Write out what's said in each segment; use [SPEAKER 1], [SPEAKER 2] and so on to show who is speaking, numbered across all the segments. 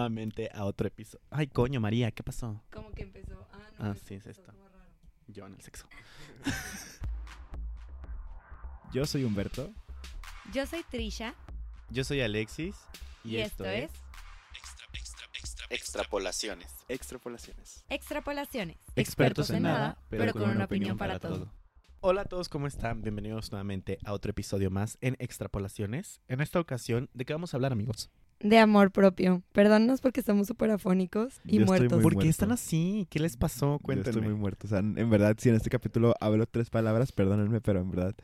[SPEAKER 1] nuevamente a otro episodio. Ay, coño, María, ¿qué pasó?
[SPEAKER 2] Como que empezó. Ah, no.
[SPEAKER 1] Ah, sí, es esto. Yo en el sexo.
[SPEAKER 3] Yo soy Humberto.
[SPEAKER 2] Yo soy Trisha
[SPEAKER 1] Yo soy Alexis
[SPEAKER 2] y, esto es
[SPEAKER 1] Extrapolaciones.
[SPEAKER 3] Extrapolaciones.
[SPEAKER 2] Extrapolaciones.
[SPEAKER 1] Expertos en nada, pero con una opinión para todo. Hola a todos, ¿cómo están? Bienvenidos nuevamente a otro episodio más en Extrapolaciones. En esta ocasión, ¿de qué vamos a hablar, amigos?
[SPEAKER 2] De amor propio. Perdónnos porque estamos súper afónicos y
[SPEAKER 3] Yo estoy
[SPEAKER 2] muertos.
[SPEAKER 3] muy
[SPEAKER 1] ¿Por qué
[SPEAKER 3] muerto.
[SPEAKER 1] están así? ¿Qué les pasó?
[SPEAKER 3] Yo
[SPEAKER 1] Cuéntenme.
[SPEAKER 3] estoy muy muerto. O sea, en verdad, si en este capítulo hablo tres palabras, perdónenme, pero en verdad.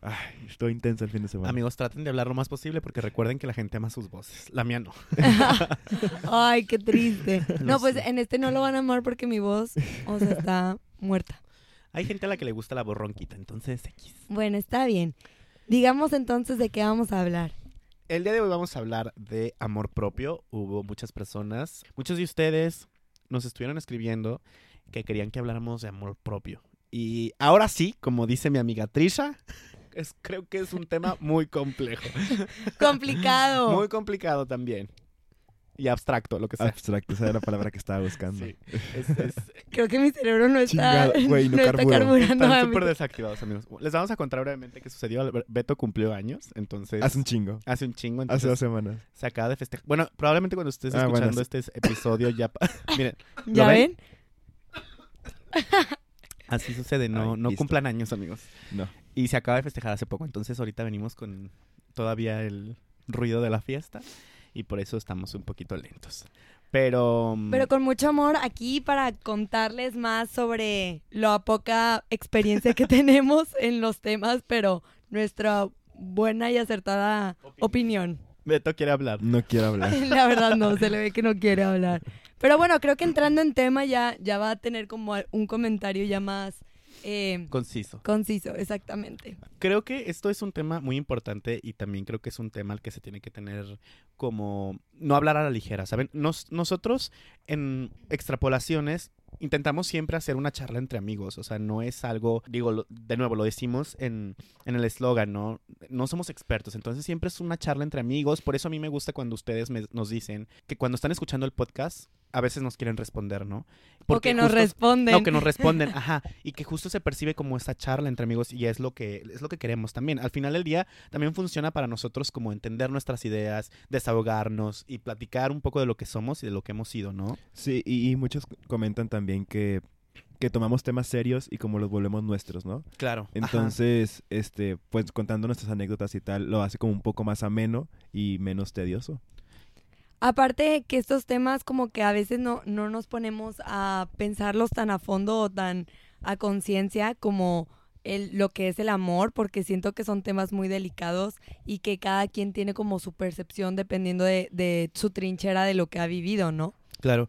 [SPEAKER 3] Ay, estoy intenso el fin de semana.
[SPEAKER 1] Amigos, traten de hablar lo más posible porque recuerden que la gente ama sus voces. La mía no.
[SPEAKER 2] Ay, qué triste.
[SPEAKER 1] No
[SPEAKER 2] pues en este no lo van a amar porque mi voz, o sea, está muerta.
[SPEAKER 1] Hay gente a la que le gusta la borronquita, entonces X.
[SPEAKER 2] Bueno, está bien. Digamos entonces de qué vamos a hablar.
[SPEAKER 1] El día de hoy vamos a hablar de amor propio. Hubo muchas personas, muchos de ustedes nos estuvieron escribiendo que querían que habláramos de amor propio. Y ahora sí, como dice mi amiga Trisha, es, creo que es un tema muy complejo.
[SPEAKER 2] Complicado.
[SPEAKER 1] Muy complicado también. Y abstracto, lo que sea.
[SPEAKER 3] Abstracto, esa era la palabra que estaba buscando.
[SPEAKER 1] Sí, es- es-
[SPEAKER 2] Creo que mi cerebro no está,
[SPEAKER 3] Chingado, güey, no
[SPEAKER 2] está
[SPEAKER 3] carburó.
[SPEAKER 2] carburando.
[SPEAKER 1] están súper desactivados, amigos. Les vamos a contar brevemente qué sucedió. Beto cumplió años, entonces...
[SPEAKER 3] Hace un chingo.
[SPEAKER 1] hace un chingo,
[SPEAKER 3] Hace dos semanas.
[SPEAKER 1] se acaba de festejar. Bueno, probablemente cuando estés
[SPEAKER 3] Ah,
[SPEAKER 1] escuchando este episodio ya... Miren,
[SPEAKER 2] ¿Ya
[SPEAKER 1] ven?
[SPEAKER 2] ven?
[SPEAKER 1] así sucede, no,
[SPEAKER 3] Ay,
[SPEAKER 1] no
[SPEAKER 3] listo.
[SPEAKER 1] cumplan años, amigos.
[SPEAKER 3] No.
[SPEAKER 1] Y se acaba de festejar hace poco, entonces ahorita venimos con todavía el ruido de la fiesta y por eso estamos un poquito lentos. Pero... mm,
[SPEAKER 2] Pero con mucho amor aquí para contarles más sobre la poca experiencia que tenemos en los temas, pero nuestra buena y acertada opinión.
[SPEAKER 1] Beto quiere hablar.
[SPEAKER 3] No quiero hablar.
[SPEAKER 2] La verdad no, se le ve que no quiere hablar. Pero bueno, creo que entrando en tema ya, ya va a tener como un comentario ya más eh,
[SPEAKER 1] Conciso.
[SPEAKER 2] conciso, exactamente.
[SPEAKER 1] Creo que esto es un tema muy importante y también creo que es un tema al que se tiene que tener como no hablar a la ligera, ¿saben? Nos- nosotros en extrapolaciones intentamos siempre hacer una charla entre amigos, o sea, no es algo, digo, lo- de nuevo, lo decimos en, en el eslogan, ¿no? No somos expertos, entonces siempre es una charla entre amigos, por eso a mí me gusta cuando ustedes me- nos dicen que cuando están escuchando el podcast, a veces nos quieren responder, ¿no?
[SPEAKER 2] o que nos
[SPEAKER 1] justo-
[SPEAKER 2] responden.
[SPEAKER 1] no, que nos responden, ajá, y que justo se percibe como esta charla entre amigos y es lo que es lo que queremos también. Al final del día también funciona para nosotros como entender nuestras ideas, desahogarnos y platicar un poco de lo que somos y de lo que hemos sido, ¿no?
[SPEAKER 3] Sí, y, y muchos comentan también que, que tomamos temas serios y como los volvemos nuestros, ¿no?
[SPEAKER 1] Claro.
[SPEAKER 3] Entonces, este, pues contando nuestras anécdotas y tal, lo hace como un poco más ameno y menos tedioso.
[SPEAKER 2] Aparte que estos temas como que a veces no, no nos ponemos a pensarlos tan a fondo o tan a conciencia como el, lo que es el amor, porque siento que son temas muy delicados y que cada quien tiene como su percepción dependiendo de, de su trinchera de lo que ha vivido, ¿no?
[SPEAKER 1] Claro.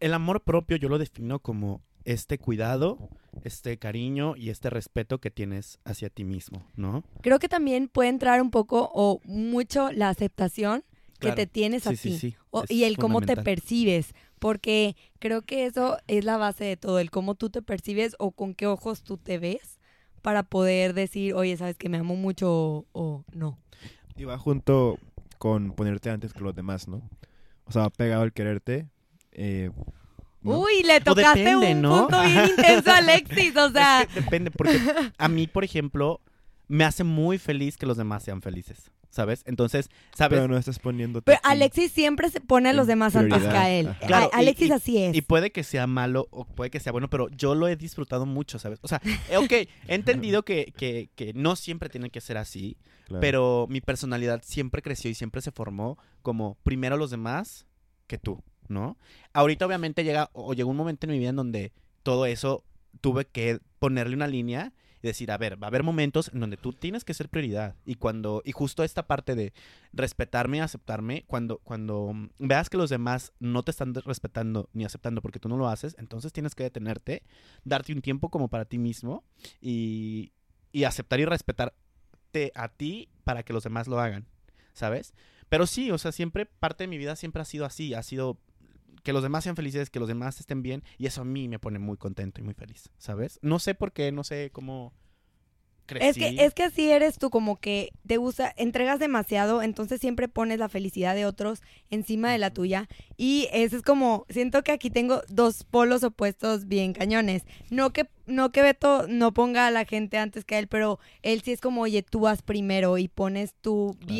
[SPEAKER 1] El amor propio yo lo defino como este cuidado, este cariño y este respeto que tienes hacia ti mismo, ¿no?
[SPEAKER 2] Creo que también puede entrar un poco o mucho la aceptación
[SPEAKER 1] Claro.
[SPEAKER 2] que te tienes a
[SPEAKER 1] Sí, sí,
[SPEAKER 2] ti.
[SPEAKER 1] sí.
[SPEAKER 2] O-
[SPEAKER 1] Es
[SPEAKER 2] y el cómo te percibes, porque creo que eso es la base de todo, el cómo tú te percibes o con qué ojos tú te ves para poder decir, oye, sabes que me amo mucho o, o no.
[SPEAKER 3] Y va junto con ponerte antes que los demás, ¿no? O sea, va pegado el quererte. eh, ¿no?
[SPEAKER 2] Uy, le tocaste
[SPEAKER 1] depende,
[SPEAKER 2] un
[SPEAKER 1] ¿no?
[SPEAKER 2] punto bien intenso a Alexis, o sea,
[SPEAKER 1] Es que depende, porque a mí, por ejemplo, me hace muy feliz que los demás sean felices, ¿sabes? Entonces, ¿sabes?
[SPEAKER 3] Pero no estás poniendo.
[SPEAKER 2] pero Alexis siempre se pone a los demás antes que a él.
[SPEAKER 1] Claro,
[SPEAKER 2] A- Alexis
[SPEAKER 1] y-
[SPEAKER 2] así es.
[SPEAKER 1] Y puede que sea malo o puede que sea bueno, pero yo lo he disfrutado mucho, ¿sabes? O sea, eh, ok, he entendido que, que, que no siempre tiene que ser así, pero mi personalidad siempre creció y siempre se formó como primero los demás que tú, ¿no? Ahorita obviamente llega o llegó un momento en mi vida en donde todo eso tuve que ponerle una línea y decir, a ver, va a haber momentos en donde tú tienes que ser prioridad y cuando y justo esta parte de respetarme aceptarme, cuando cuando veas que los demás no te están respetando ni aceptando porque tú no lo haces, entonces tienes que detenerte, darte un tiempo como para ti mismo y, y aceptar y respetarte a ti para que los demás lo hagan, ¿sabes? Pero sí, o sea, siempre parte de mi vida siempre ha sido así, ha sido que los demás sean felices, que los demás estén bien y eso a mí me pone muy contento y muy feliz, ¿sabes? No sé por qué, no sé cómo crecí.
[SPEAKER 2] Es que, es que así eres tú, como que te gusta, entregas demasiado, entonces siempre pones la felicidad de otros encima de la tuya. Y eso es como, siento que aquí tengo dos polos opuestos bien cañones. No que, no que Beto no ponga a la gente antes que él, pero él sí es como, oye, tú vas primero y pones tu
[SPEAKER 1] Claro.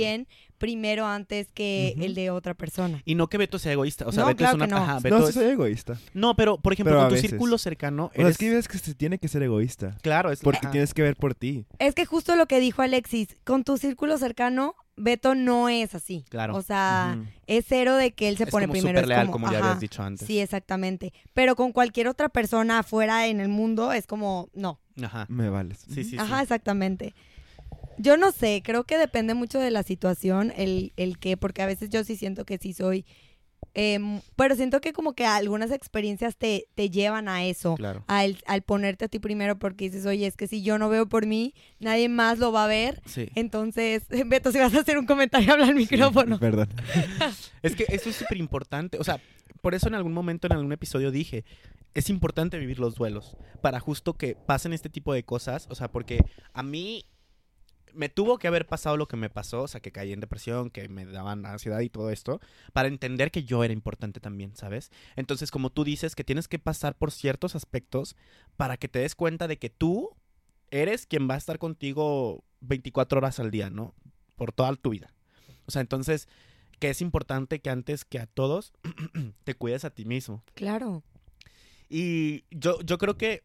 [SPEAKER 2] Primero antes que el de otra persona.
[SPEAKER 1] Y no que Beto sea egoísta. O sea,
[SPEAKER 2] No,
[SPEAKER 1] Beto
[SPEAKER 2] claro
[SPEAKER 1] es una.
[SPEAKER 2] que no.
[SPEAKER 1] ajá, Beto
[SPEAKER 3] No, sí
[SPEAKER 1] es-
[SPEAKER 3] soy egoísta.
[SPEAKER 1] No, pero por ejemplo,
[SPEAKER 3] Pero
[SPEAKER 1] con tu
[SPEAKER 3] veces.
[SPEAKER 1] círculo cercano.
[SPEAKER 3] O sea,
[SPEAKER 1] Eres...
[SPEAKER 3] es que ves que se tiene que ser egoísta.
[SPEAKER 1] Claro, es
[SPEAKER 3] Porque tienes que ver por ti.
[SPEAKER 2] Es que justo lo que dijo Alexis, con tu círculo cercano, Beto no es así.
[SPEAKER 1] Claro.
[SPEAKER 2] O sea, es cero de que él se
[SPEAKER 1] es
[SPEAKER 2] pone
[SPEAKER 1] como
[SPEAKER 2] primero. es
[SPEAKER 1] leal,
[SPEAKER 2] como,
[SPEAKER 1] como ya habías dicho antes.
[SPEAKER 2] Sí, exactamente. Pero con cualquier otra persona afuera en el mundo es como, no.
[SPEAKER 1] Ajá.
[SPEAKER 3] Me vales.
[SPEAKER 1] Sí, sí,
[SPEAKER 2] Ajá,
[SPEAKER 1] sí.
[SPEAKER 2] exactamente. Yo no sé, creo que depende mucho de la situación, el, el qué, porque a veces yo sí siento que sí soy, em, pero siento que como que algunas experiencias te, te llevan a eso,
[SPEAKER 1] Claro.
[SPEAKER 2] al, al ponerte a ti primero, porque dices, oye, es que si yo no veo por mí, nadie más lo va a ver.
[SPEAKER 1] Sí.
[SPEAKER 2] Entonces, Beto, si vas a hacer un comentario, habla al micrófono.
[SPEAKER 3] Perdón.
[SPEAKER 1] Es que eso es súper importante. O sea, por eso en algún momento, en algún episodio dije, es importante vivir los duelos para justo que pasen este tipo de cosas. O sea, porque a mí me tuvo que haber pasado lo que me pasó, o sea, que caí en depresión, que me daban ansiedad y todo esto, para entender que yo era importante también, ¿sabes? Entonces, como tú dices, que tienes que pasar por ciertos aspectos para que te des cuenta de que tú eres quien va a estar contigo 24 horas al día, ¿no? Por toda tu vida. O sea, entonces, que es importante que antes que a todos te cuides a ti mismo.
[SPEAKER 2] Claro.
[SPEAKER 1] Y yo, yo creo que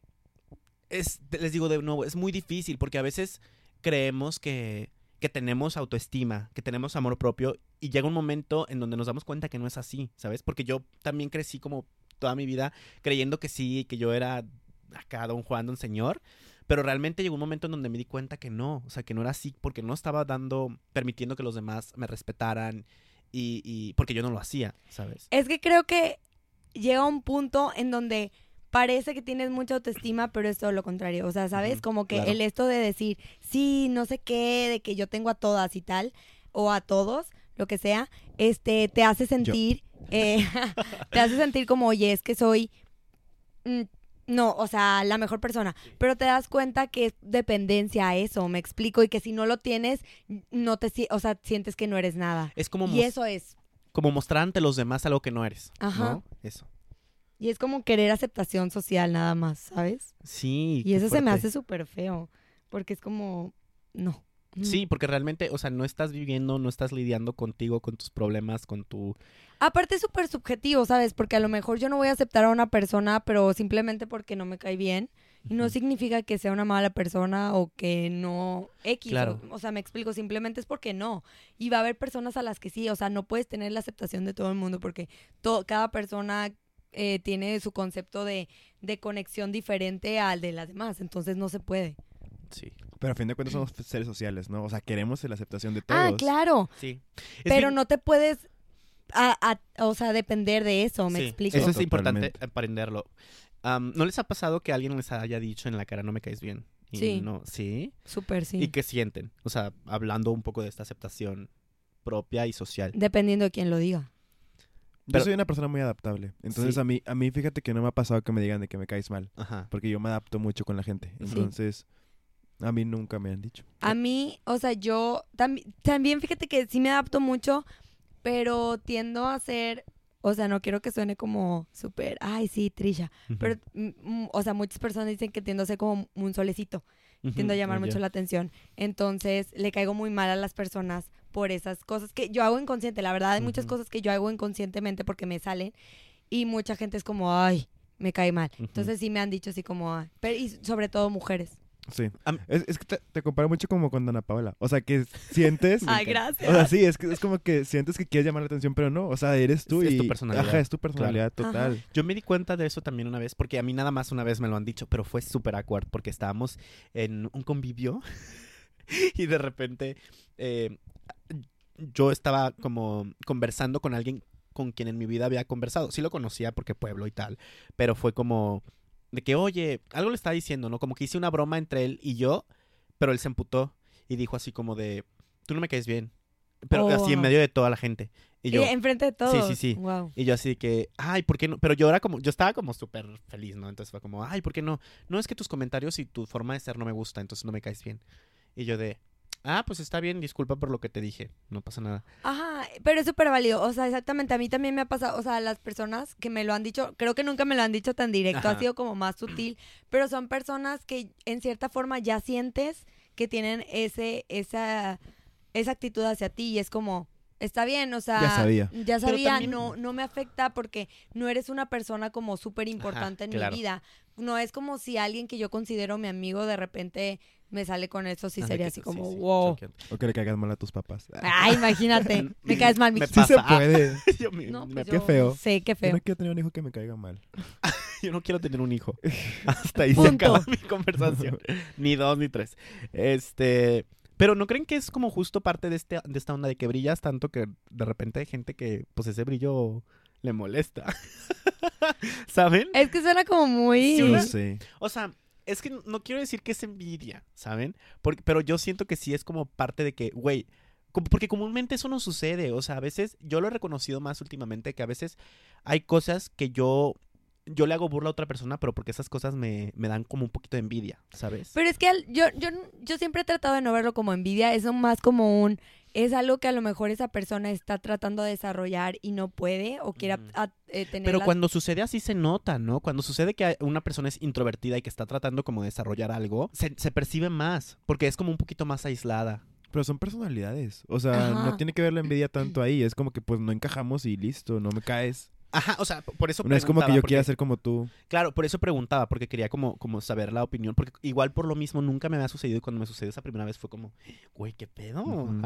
[SPEAKER 1] es, les digo de nuevo, es muy difícil porque a veces creemos que, que tenemos autoestima, que tenemos amor propio y llega un momento en donde nos damos cuenta que no es así, ¿sabes? Porque yo también crecí como toda mi vida creyendo que sí, que yo era acá don Juan, don señor, pero realmente llegó un momento en donde me di cuenta que no, o sea, que no era así porque no estaba dando, permitiendo que los demás me respetaran y, y porque yo no lo hacía, ¿sabes?
[SPEAKER 2] Es que creo que llega un punto en donde parece que tienes mucha autoestima, pero es todo lo contrario. O sea, ¿sabes? Como que
[SPEAKER 1] claro.
[SPEAKER 2] el esto de decir, sí, no sé qué, de que yo tengo a todas y tal, o a todos, lo que sea, este, te hace sentir, eh, te hace sentir como, oye, es que soy, mm, no, o sea, la mejor persona. Pero te das cuenta que es dependencia a eso, me explico, y que si no lo tienes, no te, o sea, sientes que no eres nada.
[SPEAKER 1] Es como,
[SPEAKER 2] Y eso es.
[SPEAKER 1] como mostrar ante los demás algo que no eres.
[SPEAKER 2] Ajá.
[SPEAKER 1] ¿no? Eso.
[SPEAKER 2] Y es como querer aceptación social nada más, ¿sabes?
[SPEAKER 1] Sí.
[SPEAKER 2] Y eso se me hace súper feo, porque es como, no.
[SPEAKER 1] Sí, porque realmente, o sea, no estás viviendo, no estás lidiando contigo, con tus problemas, con tu...
[SPEAKER 2] Aparte es súper subjetivo, ¿sabes? Porque a lo mejor yo no voy a aceptar a una persona, pero simplemente porque no me cae bien. Y no significa que sea una mala persona o que no X.
[SPEAKER 1] Claro.
[SPEAKER 2] O, o sea, me explico, simplemente es porque no. Y va a haber personas a las que sí, o sea, no puedes tener la aceptación de todo el mundo porque cada persona eh, tiene su concepto de, de conexión diferente al de las demás, entonces no se puede.
[SPEAKER 1] Sí.
[SPEAKER 3] Pero a fin de cuentas somos seres sociales, ¿no? O sea, queremos la aceptación de todos.
[SPEAKER 2] Ah, claro.
[SPEAKER 1] Sí. Es
[SPEAKER 2] Pero
[SPEAKER 1] bien-
[SPEAKER 2] no te puedes, a- a- o sea, depender de eso, ¿me
[SPEAKER 1] sí,
[SPEAKER 2] explico?
[SPEAKER 1] Eso es
[SPEAKER 3] Totalmente.
[SPEAKER 1] importante aprenderlo. ¿No les ha pasado que alguien les haya dicho en la cara no me caes bien? Y
[SPEAKER 2] Sí.
[SPEAKER 1] No, sí.
[SPEAKER 2] Súper, sí.
[SPEAKER 1] ¿Y qué sienten? O sea, hablando un poco de esta aceptación propia y social.
[SPEAKER 2] Dependiendo de quién lo diga.
[SPEAKER 3] Yo
[SPEAKER 1] Pero-
[SPEAKER 3] soy una persona muy adaptable. Entonces
[SPEAKER 1] Sí.
[SPEAKER 3] a mí a mí fíjate que no me ha pasado que me digan de que me caes mal,
[SPEAKER 1] Ajá.
[SPEAKER 3] porque yo me adapto mucho con la gente.
[SPEAKER 2] Sí.
[SPEAKER 3] Entonces a mí nunca me han dicho.
[SPEAKER 2] A mí, o sea, yo tambi- también fíjate que sí me adapto mucho, pero tiendo a ser, o sea, no quiero que suene como súper, ay, sí, Trisha,
[SPEAKER 1] Ujú.
[SPEAKER 2] pero, mm, mm, o sea, muchas personas dicen que tiendo a ser como un solecito, tiendo a llamar mucho la atención, entonces le caigo muy mal a las personas por esas cosas que yo hago inconsciente, la verdad hay muchas
[SPEAKER 1] Ujú.
[SPEAKER 2] cosas que yo hago inconscientemente porque me salen y mucha gente es como, ay, me cae mal.
[SPEAKER 1] Ujú.
[SPEAKER 2] Entonces sí me han dicho así como, ay, pero, y sobre todo mujeres.
[SPEAKER 3] Sí.
[SPEAKER 1] Am-
[SPEAKER 3] Es, es que te, te comparo mucho como con Dana Paola. O sea, que sientes...
[SPEAKER 2] Ay,
[SPEAKER 3] O
[SPEAKER 2] gracias.
[SPEAKER 3] sea, sí, es, que, es como que sientes que quieres llamar la atención, pero no. O sea, eres tú
[SPEAKER 1] Es
[SPEAKER 3] y...
[SPEAKER 1] tu personalidad.
[SPEAKER 3] Ajá, es tu personalidad
[SPEAKER 2] Claro.
[SPEAKER 3] total.
[SPEAKER 1] Yo me di cuenta de eso también una vez, porque a mí nada más una vez me lo han dicho, pero fue súper awkward, porque estábamos en un convivio y de repente eh, yo estaba como conversando con alguien con quien en mi vida había conversado. Sí lo conocía porque pueblo y tal, pero fue como de que, oye, algo le estaba diciendo, ¿no? Como que hice una broma entre él y yo, pero él se emputó y dijo así como de, tú no me caes bien. Pero
[SPEAKER 2] Oh,
[SPEAKER 1] así en medio de toda la gente. Y yo,
[SPEAKER 2] Y enfrente de todos.
[SPEAKER 1] sí, sí.
[SPEAKER 2] Wow.
[SPEAKER 1] y yo así de que, ay, ¿por qué no? Pero yo era como, yo estaba como súper feliz, ¿no? Entonces fue como, ay, ¿por qué no? No es que tus comentarios y tu forma de ser no me gusta, entonces no me caes bien. Y yo de, ah, pues está bien, disculpa por lo que te dije, no pasa nada.
[SPEAKER 2] Ajá, pero es súper válido. O sea, exactamente, a mí también me ha pasado, o sea, las personas que me lo han dicho, creo que nunca me lo han dicho tan directo,
[SPEAKER 1] Ajá.
[SPEAKER 2] ha sido como más sutil, pero son personas que en cierta forma ya sientes que tienen ese, esa, esa actitud hacia ti y es como, está bien, o sea,
[SPEAKER 3] Ya sabía.
[SPEAKER 2] ya sabía,
[SPEAKER 1] también-
[SPEAKER 2] no, no me afecta porque no eres una persona como súper importante en
[SPEAKER 1] claro.
[SPEAKER 2] mi vida. No es como si alguien que yo considero mi amigo de repente me sale con eso, sí
[SPEAKER 1] Así
[SPEAKER 2] sería así como,
[SPEAKER 1] sí, sí,
[SPEAKER 2] wow.
[SPEAKER 3] O que le caigas mal a tus papás.
[SPEAKER 2] Ay, imagínate, me caes mal, mi
[SPEAKER 1] Me
[SPEAKER 3] Sí se puede.
[SPEAKER 1] Yo me-
[SPEAKER 2] no,
[SPEAKER 1] me-
[SPEAKER 2] pues
[SPEAKER 3] qué
[SPEAKER 2] yo
[SPEAKER 3] feo.
[SPEAKER 2] Sé, qué
[SPEAKER 3] Yo
[SPEAKER 2] feo.
[SPEAKER 3] no quiero tener un hijo que me caiga mal.
[SPEAKER 1] yo no quiero tener un hijo. Hasta ahí se acaba mi conversación. ni dos ni tres. Este, pero ¿no creen que es como justo parte de, este, de esta onda de que brillas tanto que de repente hay gente que pues ese brillo le molesta? ¿Saben?
[SPEAKER 2] Es que suena como muy...
[SPEAKER 1] Sí, una-
[SPEAKER 3] sé.
[SPEAKER 1] O sea, es que no quiero decir que es envidia, ¿saben? Porque, pero yo siento que sí es como parte de que, güey, porque comúnmente eso no sucede. O sea, a veces yo lo he reconocido más últimamente que a veces hay cosas que yo, yo le hago burla a otra persona, pero porque esas cosas me, me dan como un poquito de envidia, ¿sabes?
[SPEAKER 2] Pero es que al- yo, yo, yo siempre he tratado de no verlo como envidia, es más como un... Es algo que a lo mejor esa persona está tratando de desarrollar y no puede o quiere a- eh, tener
[SPEAKER 1] Pero cuando sucede así se nota, ¿no? Cuando sucede que una persona es introvertida y que está tratando como de desarrollar algo, se, se percibe más, porque es como un poquito más aislada.
[SPEAKER 3] Pero son personalidades. O sea,
[SPEAKER 2] Ajá.
[SPEAKER 3] no tiene que ver la envidia tanto ahí. Es como que pues no encajamos y listo, no me caes.
[SPEAKER 1] Ajá, o sea, por eso
[SPEAKER 3] No es como que yo
[SPEAKER 1] porque-
[SPEAKER 3] quiera ser como tú.
[SPEAKER 1] Claro, por eso preguntaba, porque quería como, como saber la opinión, porque igual por lo mismo nunca me había sucedido y cuando me sucedió esa primera vez fue como, güey, ¿qué pedo?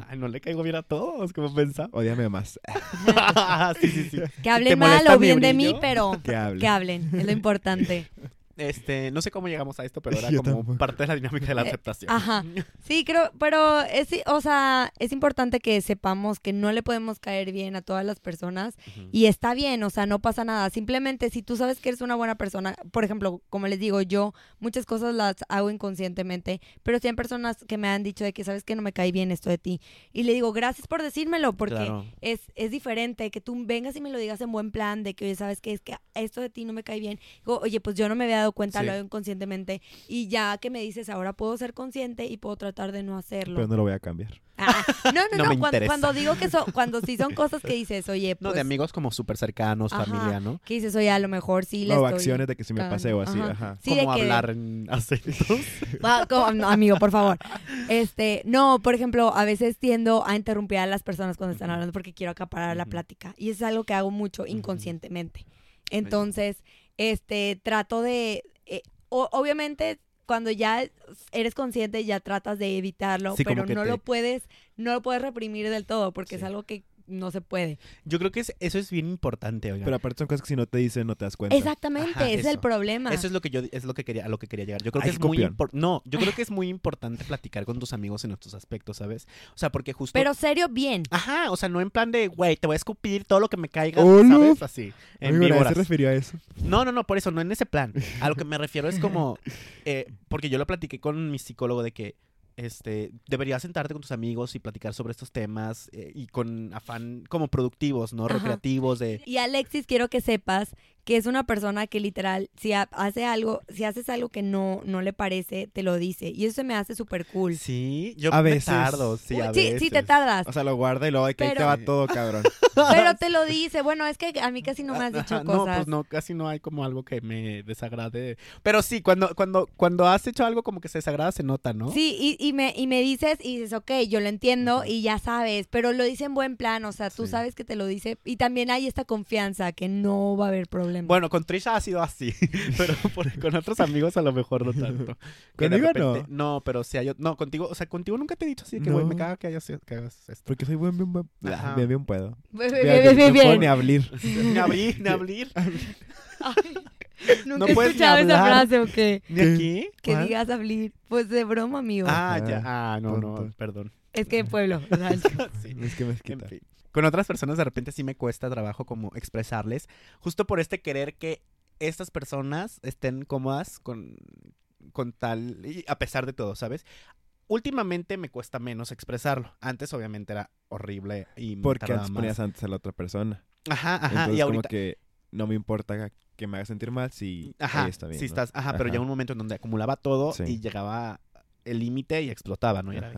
[SPEAKER 1] Ay, no le caigo bien a todos, como pensaba.
[SPEAKER 3] Ódiame más.
[SPEAKER 1] sí, sí, sí.
[SPEAKER 2] Que hablen
[SPEAKER 1] ¿Te
[SPEAKER 2] mal o bien de mí, pero
[SPEAKER 3] Que hable.
[SPEAKER 2] que hablen, es lo importante.
[SPEAKER 1] Este, no sé cómo llegamos a esto, pero era
[SPEAKER 3] Yo
[SPEAKER 1] como
[SPEAKER 3] tampoco.
[SPEAKER 1] parte de la dinámica de la
[SPEAKER 2] Eh,
[SPEAKER 1] aceptación.
[SPEAKER 2] ajá. Sí, creo, pero es, o sea, es importante que sepamos que no le podemos caer bien a todas las personas y está bien, o sea, no pasa nada. Simplemente si tú sabes que eres una buena persona, por ejemplo, como les digo, yo muchas cosas las hago inconscientemente, pero sí hay personas que me han dicho de que sabes que no me cae bien esto de ti y le digo, "Gracias por decírmelo", porque
[SPEAKER 1] Claro.
[SPEAKER 2] es, es diferente que tú vengas y me lo digas en buen plan de que, oye, ¿sabes qué? Es que esto de ti no me cae bien. Digo, oye, pues yo no me había dado cuenta,
[SPEAKER 1] Sí.
[SPEAKER 2] lo hago inconscientemente. Y ya que me dices, ahora puedo ser consciente y puedo tratar de no hacerlo.
[SPEAKER 3] Pero no lo voy a cambiar.
[SPEAKER 2] Ah, no, no,
[SPEAKER 1] No
[SPEAKER 2] no.
[SPEAKER 1] me
[SPEAKER 2] cuando, cuando digo que son, cuando sí son cosas que dices, oye, pues.
[SPEAKER 1] No, de amigos como súper cercanos,
[SPEAKER 2] Ajá.
[SPEAKER 1] familia, ¿no?
[SPEAKER 2] Que dices, oye, a lo mejor sí le
[SPEAKER 3] No,
[SPEAKER 2] estoy...
[SPEAKER 3] acciones de que si me
[SPEAKER 2] cagando.
[SPEAKER 3] pase o así,
[SPEAKER 2] Ajá. Sí,
[SPEAKER 1] como
[SPEAKER 2] que-
[SPEAKER 1] hablar en acentos.
[SPEAKER 2] Ah, no, amigo, por favor. Este, no, por ejemplo, a veces tiendo a interrumpir a las personas cuando están hablando porque quiero acaparar la plática. Y es algo que hago mucho inconscientemente. Entonces, este, trato de. eh, o- obviamente, cuando ya eres consciente, ya tratas de evitarlo,
[SPEAKER 1] Sí,
[SPEAKER 2] pero no
[SPEAKER 1] te-
[SPEAKER 2] lo puedes, no lo puedes reprimir del todo, porque es algo que no se puede.
[SPEAKER 1] Yo creo que es- eso es bien importante, oigan.
[SPEAKER 3] Pero aparte son cosas que si no te dicen no te das cuenta.
[SPEAKER 2] Exactamente,
[SPEAKER 1] Ajá,
[SPEAKER 2] ese es el problema.
[SPEAKER 1] Eso es lo que yo es lo que quería a lo que quería llegar. Yo creo
[SPEAKER 3] Ay,
[SPEAKER 1] que es muy
[SPEAKER 3] copión.
[SPEAKER 1] no, yo creo que es muy importante platicar con tus amigos en estos aspectos, ¿sabes? O sea, porque justo
[SPEAKER 2] Pero serio, bien.
[SPEAKER 1] Ajá, o sea, no en plan de, güey, te voy a escupir todo lo que me caiga,
[SPEAKER 3] Hola.
[SPEAKER 1] ¿sabes? Así, en víboras.
[SPEAKER 3] se refirió a eso.
[SPEAKER 1] No, no, no, por eso, no en ese plan. A lo que me refiero es como, eh, porque yo lo platiqué con mi psicólogo de que, este, deberías sentarte con tus amigos y platicar sobre estos temas eh, y con afán como productivos, ¿no? Recreativos de...
[SPEAKER 2] Y Alexis, quiero que sepas que es una persona que literal, si ha- hace algo, si haces algo que no, no le parece, te lo dice. Y eso se me hace súper cool.
[SPEAKER 1] Sí, yo
[SPEAKER 3] A
[SPEAKER 1] me
[SPEAKER 3] veces.
[SPEAKER 1] tardo, sí, a
[SPEAKER 2] sí,
[SPEAKER 1] veces.
[SPEAKER 2] sí te tardas.
[SPEAKER 3] O sea, lo guarda y luego, ay, que ahí te va todo, cabrón.
[SPEAKER 2] Pero te lo dice. Bueno, es que a mí casi no me has dicho cosas.
[SPEAKER 1] No, pues no, casi no hay como algo que me desagrade. Pero sí, cuando, cuando, cuando has hecho algo como que se desagrada, se nota, ¿no?
[SPEAKER 2] Sí, y, y, me, y me dices y dices, ok, yo lo entiendo y ya sabes, pero lo dice en buen plan, o sea, tú
[SPEAKER 1] Sí.
[SPEAKER 2] sabes que te lo dice y también hay esta confianza que no va a haber problema.
[SPEAKER 1] Bueno, con Trisha ha sido así, pero por- con otros amigos a lo mejor no tanto. Que de
[SPEAKER 3] Conmigo
[SPEAKER 1] repente- No, pero sí hay... No, contigo, o sea, contigo nunca te he dicho así de que, güey, me
[SPEAKER 3] No.
[SPEAKER 1] caga que, hayas, que hagas esto.
[SPEAKER 3] Porque soy buen, bien, buen,
[SPEAKER 1] Ajá.
[SPEAKER 3] bien, bien puedo.
[SPEAKER 2] Bien,
[SPEAKER 3] Bien,
[SPEAKER 2] bien, bien, bien,
[SPEAKER 3] No puedo
[SPEAKER 2] bien.
[SPEAKER 3] ni abrir.
[SPEAKER 1] Ni abrir, ni abrir.
[SPEAKER 2] Ay, Nunca
[SPEAKER 1] No
[SPEAKER 2] he
[SPEAKER 1] puedes ni
[SPEAKER 2] escuchado esa
[SPEAKER 1] hablar.
[SPEAKER 2] frase o qué.
[SPEAKER 1] ¿Ni
[SPEAKER 3] ¿Qué?
[SPEAKER 1] aquí?
[SPEAKER 2] Que
[SPEAKER 3] ¿Cuál?
[SPEAKER 2] digas abrir. Pues de broma, amigo.
[SPEAKER 1] Ah,
[SPEAKER 3] Ah,
[SPEAKER 1] ya. Ah, no, no,
[SPEAKER 3] tonto.
[SPEAKER 1] perdón.
[SPEAKER 2] Es que de pueblo. rancho.
[SPEAKER 1] Sí.
[SPEAKER 3] Es que me
[SPEAKER 1] En fin. Con otras personas de repente sí me cuesta trabajo como expresarles, justo por este querer que estas personas estén cómodas con, con tal, y a pesar de todo, ¿sabes? últimamente me cuesta menos expresarlo. Antes obviamente era horrible y me
[SPEAKER 3] Porque antes
[SPEAKER 1] más.
[SPEAKER 3] ponías antes a la otra persona.
[SPEAKER 1] Ajá, ajá,
[SPEAKER 3] Entonces,
[SPEAKER 1] y
[SPEAKER 3] como
[SPEAKER 1] ahorita
[SPEAKER 3] que no me importa que me haga sentir mal si
[SPEAKER 1] Ajá,
[SPEAKER 3] está bien. ¿no?
[SPEAKER 1] estás, ajá, pero llega un momento en donde acumulaba todo
[SPEAKER 3] Sí.
[SPEAKER 1] y llegaba el límite y explotaba, ¿no? Y era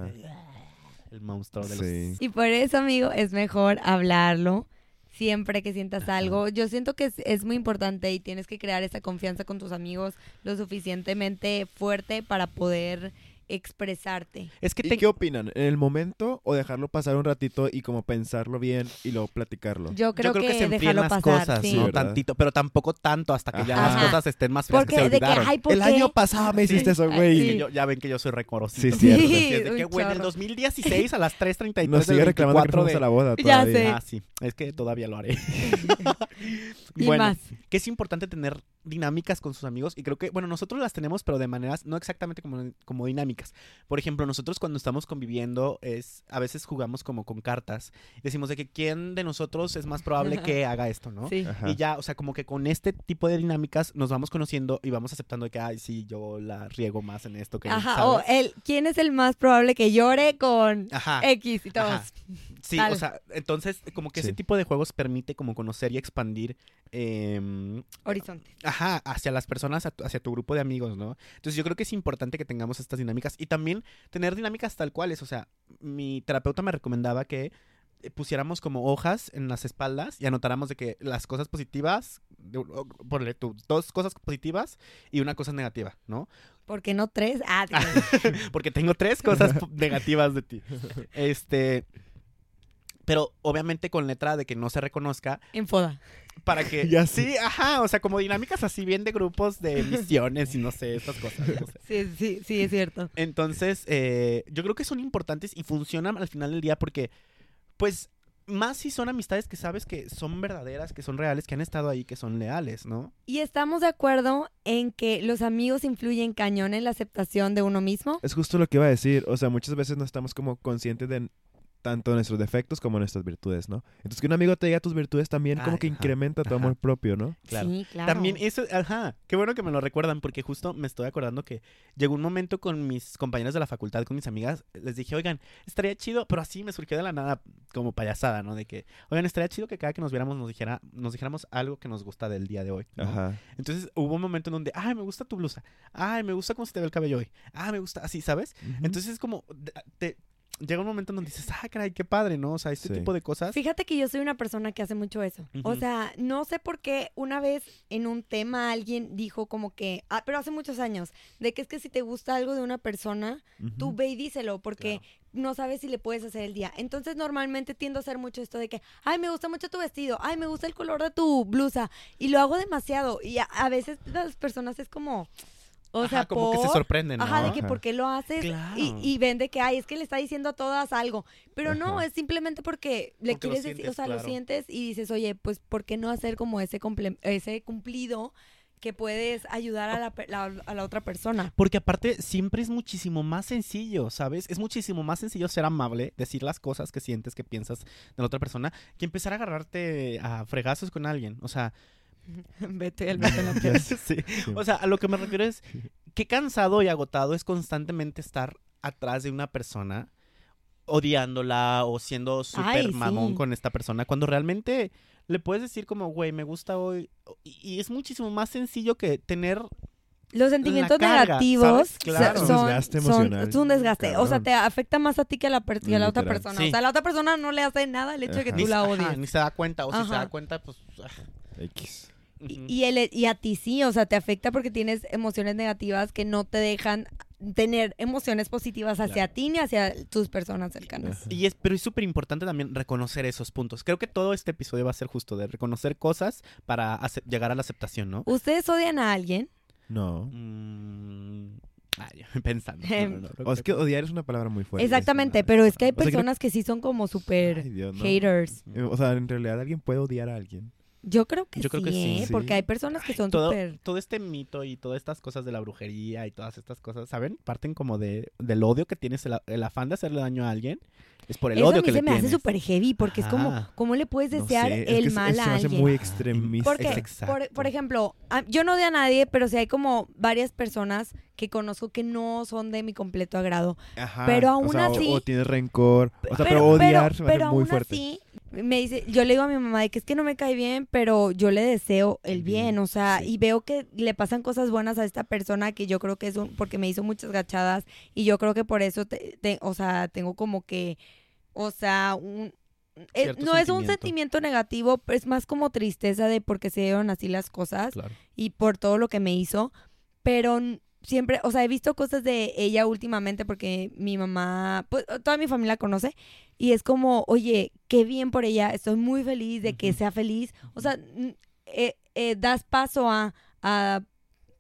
[SPEAKER 1] el monstruo de los...
[SPEAKER 3] Sí.
[SPEAKER 2] Y por eso, amigo, es mejor hablarlo siempre que sientas algo. Yo siento que es, es muy importante y tienes que crear esa confianza con tus amigos lo suficientemente fuerte para poder expresarte.
[SPEAKER 1] Es que
[SPEAKER 3] ¿Y qué opinan? ¿En el momento o dejarlo pasar un ratito y como pensarlo bien y luego platicarlo?
[SPEAKER 2] Yo creo,
[SPEAKER 1] yo creo que, se enfrían las
[SPEAKER 2] pasar,
[SPEAKER 1] cosas,
[SPEAKER 2] sí.
[SPEAKER 1] ¿no?
[SPEAKER 3] ¿verdad?
[SPEAKER 1] Tantito, pero tampoco tanto hasta que ya
[SPEAKER 3] Ajá.
[SPEAKER 1] las cosas estén más frías que
[SPEAKER 2] Porque
[SPEAKER 1] se
[SPEAKER 2] de que,
[SPEAKER 1] olvidaron.
[SPEAKER 2] ay, ¿por
[SPEAKER 3] El
[SPEAKER 2] qué?
[SPEAKER 3] año pasado me hiciste eso, güey.
[SPEAKER 2] sí.
[SPEAKER 1] Que ya ven que yo soy recorosito.
[SPEAKER 3] Sí, cierto.
[SPEAKER 2] Sí,
[SPEAKER 1] de
[SPEAKER 2] un
[SPEAKER 1] que, güey, en el
[SPEAKER 2] chorro.
[SPEAKER 1] 2016 a las 3.33
[SPEAKER 3] Nos sigue reclamando que
[SPEAKER 1] 24
[SPEAKER 3] fuimos
[SPEAKER 1] de...
[SPEAKER 3] a la boda
[SPEAKER 2] Ya
[SPEAKER 3] todavía.
[SPEAKER 2] sé.
[SPEAKER 1] Ah, sí. Es que todavía lo haré.
[SPEAKER 2] Y
[SPEAKER 1] bueno,
[SPEAKER 2] más.
[SPEAKER 1] que es importante tener dinámicas con sus amigos y creo que, bueno, nosotros las tenemos, pero de maneras no exactamente como, como dinámicas. Por ejemplo, nosotros cuando estamos conviviendo es, a veces jugamos como con cartas. Decimos de que quién de nosotros es más probable que haga esto, ¿no?
[SPEAKER 2] Sí.
[SPEAKER 3] Ajá.
[SPEAKER 1] Y ya, o sea, como que con este tipo de dinámicas nos vamos conociendo y vamos aceptando de que, ay, sí, yo la riego más en esto que él",
[SPEAKER 2] Ajá,
[SPEAKER 1] ¿sabes?
[SPEAKER 2] o el, ¿quién es el más probable que llore con
[SPEAKER 1] Ajá.
[SPEAKER 2] X y todos?
[SPEAKER 1] Ajá. Sí,
[SPEAKER 2] Tal.
[SPEAKER 1] o sea, entonces como que ese tipo de juegos permite como conocer y expandir, em,
[SPEAKER 2] Horizonte.
[SPEAKER 1] ajá, hacia las personas, hacia tu grupo de amigos, ¿no? Entonces yo creo que es importante que tengamos estas dinámicas y también tener dinámicas tal cuales, o sea, mi terapeuta me recomendaba que eh, pusiéramos como hojas en las espaldas y anotáramos de que las cosas positivas, ponle tú, dos cosas positivas y una cosa negativa, ¿no?
[SPEAKER 2] ¿Por qué no tres? Ah,
[SPEAKER 1] Porque tengo tres cosas negativas de ti. Este. Pero obviamente con letra de que no se reconozca
[SPEAKER 2] en foda.
[SPEAKER 1] para que.
[SPEAKER 3] Ya
[SPEAKER 1] sí, ajá. O sea, como dinámicas así bien de grupos de misiones y no sé, estas cosas. no sé.
[SPEAKER 2] Sí, sí, sí, es cierto.
[SPEAKER 1] Entonces, eh, yo creo que son importantes y funcionan al final del día porque, pues, más si son amistades que sabes que son verdaderas, que son reales, que han estado ahí, que son leales, ¿no?
[SPEAKER 2] Y estamos de acuerdo en que los amigos influyen cañón en la aceptación de uno mismo.
[SPEAKER 3] Es justo lo que iba a decir. O sea, muchas veces no estamos como conscientes de tanto nuestros defectos como nuestras virtudes, ¿no? Entonces que un amigo te diga tus virtudes también como
[SPEAKER 1] Ay,
[SPEAKER 3] que
[SPEAKER 1] ajá,
[SPEAKER 3] incrementa tu
[SPEAKER 1] ajá.
[SPEAKER 3] amor propio, ¿no?
[SPEAKER 1] Claro.
[SPEAKER 2] Sí, claro.
[SPEAKER 1] También eso, ajá, qué bueno que me lo recuerdan porque justo me estoy acordando que llegó un momento con mis compañeros de la facultad, con mis amigas, les dije, oigan, estaría chido, pero así me surgió de la nada como payasada, ¿no? De que, oigan, estaría chido que cada que nos viéramos nos dijera, nos dijéramos algo que nos gusta del día de hoy. ¿no?
[SPEAKER 3] Ajá.
[SPEAKER 1] Entonces hubo un momento en donde, ay, me gusta tu blusa, ay, me gusta cómo se te ve el cabello hoy, ah, me gusta así, ¿sabes? Entonces es como, te, llega un momento en donde dices, ah, caray, qué padre, ¿no? O sea, este
[SPEAKER 3] Sí.
[SPEAKER 1] tipo de cosas.
[SPEAKER 2] Fíjate que yo soy una persona que hace mucho eso. O sea, no sé por qué una vez en un tema alguien dijo como que, ah, pero hace muchos años, de que es que si te gusta algo de una persona, tú ve y díselo porque
[SPEAKER 1] Claro.
[SPEAKER 2] no sabes si le puedes hacer el día. Entonces normalmente tiendo a hacer mucho esto de que, ay, me gusta mucho tu vestido, ay, me gusta el color de tu blusa y lo hago demasiado y a, a veces las personas es como, o
[SPEAKER 1] Ajá,
[SPEAKER 2] sea,
[SPEAKER 1] como que se sorprenden, ¿no?
[SPEAKER 2] Ajá, de que
[SPEAKER 3] Ajá.
[SPEAKER 2] por qué lo haces
[SPEAKER 1] Claro.
[SPEAKER 2] y, y ven de que, ay, es que le está diciendo a todas algo. Pero no, es simplemente porque le
[SPEAKER 1] Porque
[SPEAKER 2] quieres decir, o sea, lo sientes y dices, oye, pues, ¿por qué no hacer como ese, ese cumplido que puedes ayudar a la, per- la- a la otra persona?
[SPEAKER 1] Porque aparte siempre es muchísimo más sencillo, ¿sabes? Es muchísimo más sencillo ser amable, decir las cosas que sientes, que piensas de la otra persona, que empezar a agarrarte a fregazos con alguien. O sea,
[SPEAKER 2] Vete el beso en la
[SPEAKER 1] sí.
[SPEAKER 3] Sí.
[SPEAKER 1] O sea, a lo que me refiero es qué cansado y agotado es constantemente estar atrás de una persona odiándola o siendo súper mamón
[SPEAKER 2] sí.
[SPEAKER 1] con esta persona cuando realmente le puedes decir como, güey, me gusta hoy. Y, y es muchísimo más sencillo que tener
[SPEAKER 2] Los sentimientos
[SPEAKER 1] carga,
[SPEAKER 2] negativos
[SPEAKER 1] Claro.
[SPEAKER 2] son,
[SPEAKER 3] Es un desgaste
[SPEAKER 2] son- es un desgaste. O sea,
[SPEAKER 3] cabrón.
[SPEAKER 2] te afecta más a ti que a la, per- que a la otra persona.
[SPEAKER 1] Sí.
[SPEAKER 2] O sea, a la otra persona no le hace nada el hecho de que
[SPEAKER 3] Ajá.
[SPEAKER 2] tú
[SPEAKER 1] ni,
[SPEAKER 2] la
[SPEAKER 1] ajá,
[SPEAKER 2] odies.
[SPEAKER 1] ni se da cuenta. O si se
[SPEAKER 2] Ajá.
[SPEAKER 1] da cuenta, pues... ah,
[SPEAKER 3] X.
[SPEAKER 2] Y, y, el- y a ti sí, o sea, te afecta porque tienes emociones negativas que no te dejan tener emociones positivas hacia
[SPEAKER 1] Claro.
[SPEAKER 2] ti ni hacia tus personas cercanas.
[SPEAKER 1] Y es, pero es súper importante también reconocer esos puntos. Creo que todo este episodio va a ser justo de reconocer cosas para llegar a la aceptación, ¿no?
[SPEAKER 2] ¿Ustedes odian a alguien?
[SPEAKER 3] No.
[SPEAKER 1] Mm, ay, pensando. No, no, no,
[SPEAKER 3] O es que odiar es una palabra muy fuerte.
[SPEAKER 2] Exactamente, pero es que hay
[SPEAKER 3] O sea, creo-
[SPEAKER 2] personas que sí son como súper haters.
[SPEAKER 3] O sea, en realidad alguien puede odiar a alguien.
[SPEAKER 2] Yo creo que
[SPEAKER 1] Yo
[SPEAKER 2] sí,
[SPEAKER 1] creo que sí,
[SPEAKER 2] ¿eh?
[SPEAKER 3] sí.
[SPEAKER 2] porque hay personas que son
[SPEAKER 1] todo,
[SPEAKER 2] súper...
[SPEAKER 1] todo este mito y todas estas cosas de la brujería y todas estas cosas, ¿saben? Parten como de, del odio que tienes, el, el afán de hacerle daño a alguien. Es por el
[SPEAKER 2] Eso a
[SPEAKER 1] odio
[SPEAKER 2] mí
[SPEAKER 1] que
[SPEAKER 2] se
[SPEAKER 1] le
[SPEAKER 2] me hace
[SPEAKER 1] tienes.
[SPEAKER 2] súper heavy porque es como. ¿cómo le puedes
[SPEAKER 3] No
[SPEAKER 2] desear
[SPEAKER 3] es que
[SPEAKER 2] el
[SPEAKER 3] es-
[SPEAKER 2] mal
[SPEAKER 3] se
[SPEAKER 2] a
[SPEAKER 3] me hace
[SPEAKER 2] alguien?
[SPEAKER 3] muy extremista.
[SPEAKER 2] Porque,
[SPEAKER 1] Exacto.
[SPEAKER 2] por, por ejemplo, a- yo no odio a nadie, pero sí hay como varias personas que conozco que no son de mi completo agrado.
[SPEAKER 3] Ajá,
[SPEAKER 2] pero
[SPEAKER 3] o
[SPEAKER 2] aún
[SPEAKER 3] sea, o-
[SPEAKER 2] así-
[SPEAKER 3] O, tienes rencor. O sea, pero, odiar se me
[SPEAKER 2] pero
[SPEAKER 3] hace muy
[SPEAKER 2] aún
[SPEAKER 3] fuerte.
[SPEAKER 2] así, me dice, yo le digo a mi mamá de que es que no me cae bien, pero yo le deseo el bien, o sea,
[SPEAKER 3] sí.
[SPEAKER 2] y veo que le pasan cosas buenas a esta persona que yo creo que es un, porque me hizo muchas gachadas y yo creo que por eso, te- te- o sea, tengo como que, o sea, un... no es un
[SPEAKER 1] sentimiento.
[SPEAKER 2] negativo, es más como tristeza de porque se dieron así las cosas
[SPEAKER 1] Claro.
[SPEAKER 2] y por todo lo que me hizo, pero siempre, o sea, he visto cosas de ella últimamente porque mi mamá, pues toda mi familia la conoce y es como, oye, qué bien por ella, estoy muy feliz de que sea feliz, o sea, eh, eh, das paso a, a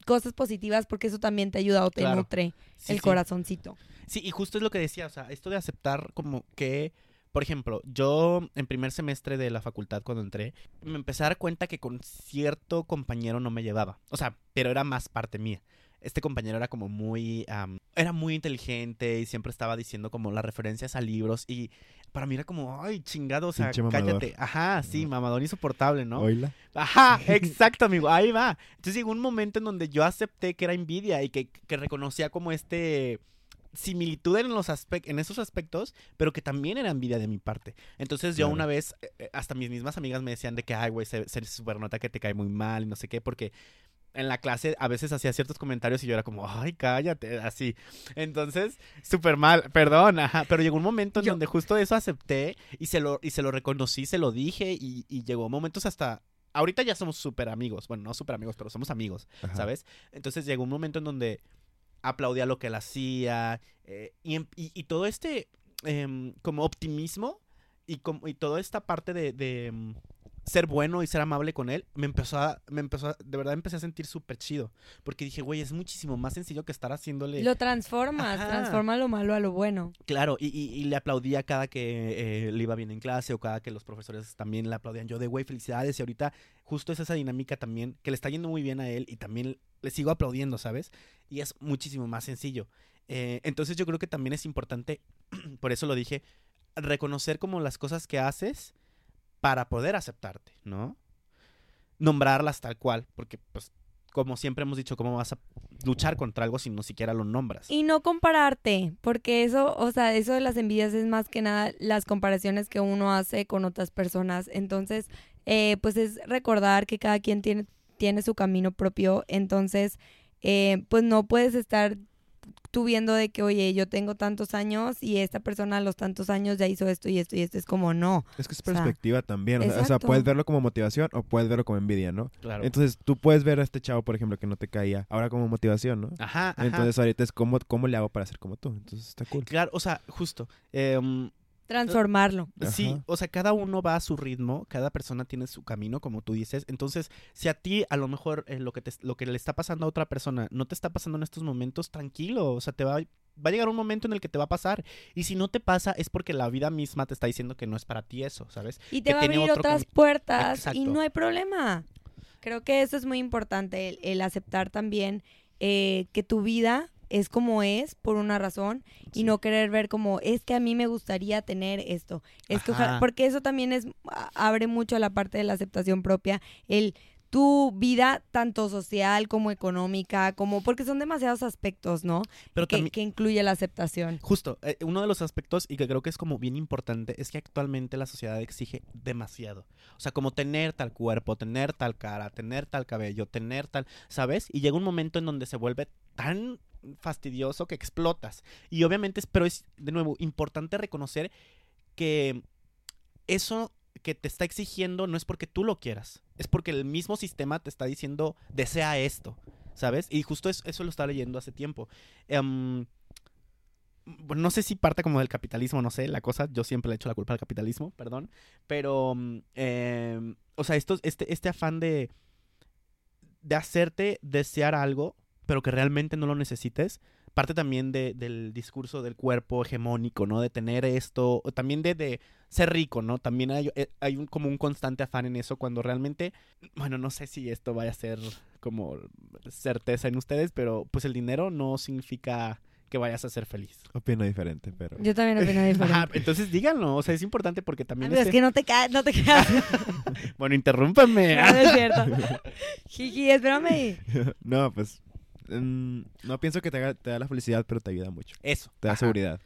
[SPEAKER 2] cosas positivas porque eso también te ayuda o te
[SPEAKER 1] Claro.
[SPEAKER 2] nutre
[SPEAKER 1] Sí,
[SPEAKER 2] el
[SPEAKER 1] sí.
[SPEAKER 2] corazoncito.
[SPEAKER 1] Sí, y justo es lo que decía, o sea, esto de aceptar como que, por ejemplo, yo en primer semestre de la facultad cuando entré, me empecé a dar cuenta que con cierto compañero no me llevaba, o sea, pero era más parte mía. Este compañero era como muy, era muy inteligente y siempre estaba diciendo como las referencias a libros y para mí era como, ay, chingado, o sea,
[SPEAKER 3] Pinche mamador.
[SPEAKER 1] cállate. Ajá, sí, mamador insoportable, ¿no?
[SPEAKER 3] Oíla.
[SPEAKER 1] Ajá, exacto, amigo, ahí va. Entonces llegó un momento en donde yo acepté que era envidia y que, que reconocía como este similitud en los en esos aspectos, pero que también era envidia de mi parte. Entonces yo
[SPEAKER 3] Claro.
[SPEAKER 1] una vez, eh, eh, hasta mis mismas amigas me decían de que, ay, güey, se, se supernota que te cae muy mal y no sé qué, porque en la clase a veces hacía ciertos comentarios y yo era como, ay, cállate, así. Entonces, súper mal, perdón, ajá. Pero llegó un momento en
[SPEAKER 2] Yo-
[SPEAKER 1] donde justo eso acepté y se lo, y se lo reconocí, se lo dije y, y llegó momentos hasta... Ahorita ya somos súper amigos, bueno, no súper amigos, pero somos amigos,
[SPEAKER 3] Ajá.
[SPEAKER 1] ¿sabes? Entonces llegó un momento en donde aplaudía lo que él hacía eh, y, em- y- y todo este em, como optimismo y, como, y toda esta parte de, de, em, ser bueno y ser amable con él, me empezó a, me empezó a- de verdad empecé a sentir súper chido, porque dije, güey, es muchísimo más sencillo que estar haciéndole...
[SPEAKER 2] Lo transformas,
[SPEAKER 1] Ajá.
[SPEAKER 2] transforma lo malo a lo bueno.
[SPEAKER 1] Claro, y, y- y le aplaudía cada que eh, le iba bien en clase o cada que los profesores también le aplaudían. Yo de, güey, felicidades. Y ahorita justo es esa dinámica también que le está yendo muy bien a él y también le sigo aplaudiendo, ¿sabes? Y es muchísimo más sencillo. Eh, entonces yo creo que también es importante, por eso lo dije, reconocer como las cosas que haces para poder aceptarte, ¿no? Nombrarlas tal cual, porque pues como siempre hemos dicho, ¿cómo vas a luchar contra algo si no siquiera lo nombras?
[SPEAKER 2] Y no compararte, porque eso, o sea, eso de las envidias es más que nada las comparaciones que uno hace con otras personas. Entonces, eh, pues es recordar que cada quien tiene, tiene su camino propio. Entonces, eh, pues no puedes estar tú viendo de que, oye, yo tengo tantos años y esta persona a los tantos años ya hizo esto y esto y esto. Es como, no.
[SPEAKER 3] Es que es
[SPEAKER 2] O sea,
[SPEAKER 3] perspectiva también. O sea, o sea, puedes verlo como motivación o puedes verlo como envidia, ¿no?
[SPEAKER 1] Claro.
[SPEAKER 3] Entonces, tú puedes ver a este chavo, por ejemplo, que no te caía, ahora como motivación, ¿no?
[SPEAKER 1] Ajá, ajá.
[SPEAKER 3] Entonces, ahorita es cómo, cómo le hago para ser como tú. Entonces, está cool.
[SPEAKER 1] Claro, o sea, justo. em,
[SPEAKER 2] Transformarlo.
[SPEAKER 1] sí,
[SPEAKER 3] Ajá.
[SPEAKER 1] o sea, cada uno va a su ritmo, cada persona tiene su camino, como tú dices. Entonces, si a ti a lo mejor eh, lo, que te, lo que le está pasando a otra persona no te está pasando en estos momentos, tranquilo. O sea, te va, va a llegar un momento en el que te va a pasar. Y si no te pasa, es porque la vida misma te está diciendo que no es para ti eso, ¿sabes?
[SPEAKER 2] Y te
[SPEAKER 1] que
[SPEAKER 2] va a abrir otras puertas y no hay problema. Creo que eso es muy importante, el, el aceptar también eh, que tu vida es como es por una razón y no querer ver como es que a mí me gustaría tener esto. Es que ojalá- porque eso también es abre mucho a la parte de la aceptación propia, el tu vida tanto social como económica, como porque son demasiados aspectos, ¿no?
[SPEAKER 1] Pero
[SPEAKER 2] que,
[SPEAKER 1] también,
[SPEAKER 2] que incluye la aceptación.
[SPEAKER 1] Justo, eh, uno de los aspectos y que creo que es como bien importante es que actualmente la sociedad exige demasiado. O sea, como tener tal cuerpo, tener tal cara, tener tal cabello, tener tal, ¿sabes? Y llega un momento en donde se vuelve tan fastidioso que explotas. Y obviamente, pero es de nuevo importante reconocer que eso que te está exigiendo no es porque tú lo quieras, es porque el mismo sistema te está diciendo desea esto, ¿sabes? Y justo eso, eso lo estaba leyendo hace tiempo. Em, no sé si parte como del capitalismo, no sé, la cosa, yo siempre le echo la culpa al capitalismo, perdón, pero, em, o sea, esto, este, este afán de, de hacerte desear algo, pero que realmente no lo necesites, parte también de- del discurso del cuerpo hegemónico, ¿no? De tener esto, o también de, de ser rico, ¿no? También hay, eh, hay un, como un constante afán en eso cuando realmente, bueno, no sé si esto vaya a ser como certeza en ustedes, pero pues el dinero no significa que vayas a ser feliz.
[SPEAKER 3] Opino diferente, pero...
[SPEAKER 2] Yo también opino diferente.
[SPEAKER 1] Ajá, entonces díganlo, o sea, es importante porque también...
[SPEAKER 2] Pero es
[SPEAKER 1] ese-
[SPEAKER 2] que no te caes, no te quedas.
[SPEAKER 1] Bueno, interrúmpeme.
[SPEAKER 2] No, no es cierto. Jiji, espérame.
[SPEAKER 3] no, pues... mm, no pienso que te, haga- te da la felicidad, pero te ayuda mucho.
[SPEAKER 1] Eso.
[SPEAKER 3] Te da
[SPEAKER 1] ajá.
[SPEAKER 3] seguridad.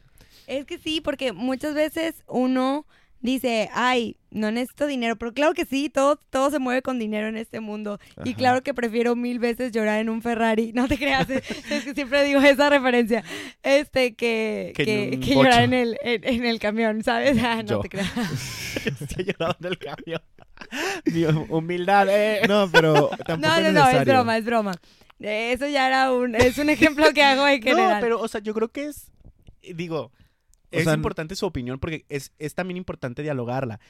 [SPEAKER 2] Es que sí, porque muchas veces uno dice, ay, no necesito dinero, pero claro que sí, todo, todo se mueve con dinero en este mundo. Y
[SPEAKER 3] Ajá.
[SPEAKER 2] claro que prefiero mil veces llorar en un Ferrari. No te creas, es, es que siempre digo esa referencia. Este, que,
[SPEAKER 1] Que
[SPEAKER 2] que, que llorar en el, en, en el camión, ¿sabes? Ah, no
[SPEAKER 1] Yo.
[SPEAKER 2] te creas.
[SPEAKER 1] Se ha llorado en el camión. Dios, humildad, eh.
[SPEAKER 3] No, pero tampoco
[SPEAKER 2] No,
[SPEAKER 3] es
[SPEAKER 2] no, no, es
[SPEAKER 3] necesario.
[SPEAKER 2] broma, es broma. Eso ya era un, es un ejemplo que hago en
[SPEAKER 1] No,
[SPEAKER 2] general.
[SPEAKER 1] pero, o sea, yo creo que es, digo,
[SPEAKER 3] O
[SPEAKER 1] es
[SPEAKER 3] sea,
[SPEAKER 1] importante su opinión porque es, es también importante dialogarla.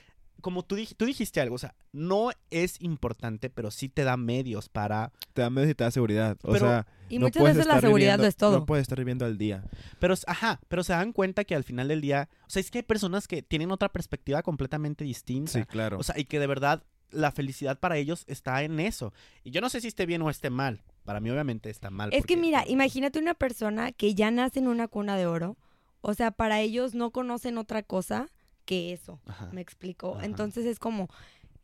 [SPEAKER 1] Como tú, dij- tú dijiste algo, o sea, no es importante, pero sí te da medios para...
[SPEAKER 3] Te da medios y te da seguridad. O
[SPEAKER 1] Pero-
[SPEAKER 3] sea,
[SPEAKER 2] y
[SPEAKER 3] no
[SPEAKER 2] muchas veces la seguridad
[SPEAKER 3] viviendo-
[SPEAKER 2] lo es todo.
[SPEAKER 3] No puedes estar viviendo al día.
[SPEAKER 1] Pero, ajá, pero se dan cuenta que al final del día, o sea, es que hay personas que tienen otra perspectiva completamente distinta.
[SPEAKER 3] Sí, claro.
[SPEAKER 1] O sea, y que de verdad la felicidad para ellos está en eso. Y yo no sé si esté bien o esté mal. Para mí obviamente está mal.
[SPEAKER 2] Es que mira, imagínate una persona que ya nace en una cuna de oro. O sea, para ellos no conocen otra cosa que eso.
[SPEAKER 1] Ajá.
[SPEAKER 2] ¿Me explico?
[SPEAKER 1] Ajá.
[SPEAKER 2] Entonces es como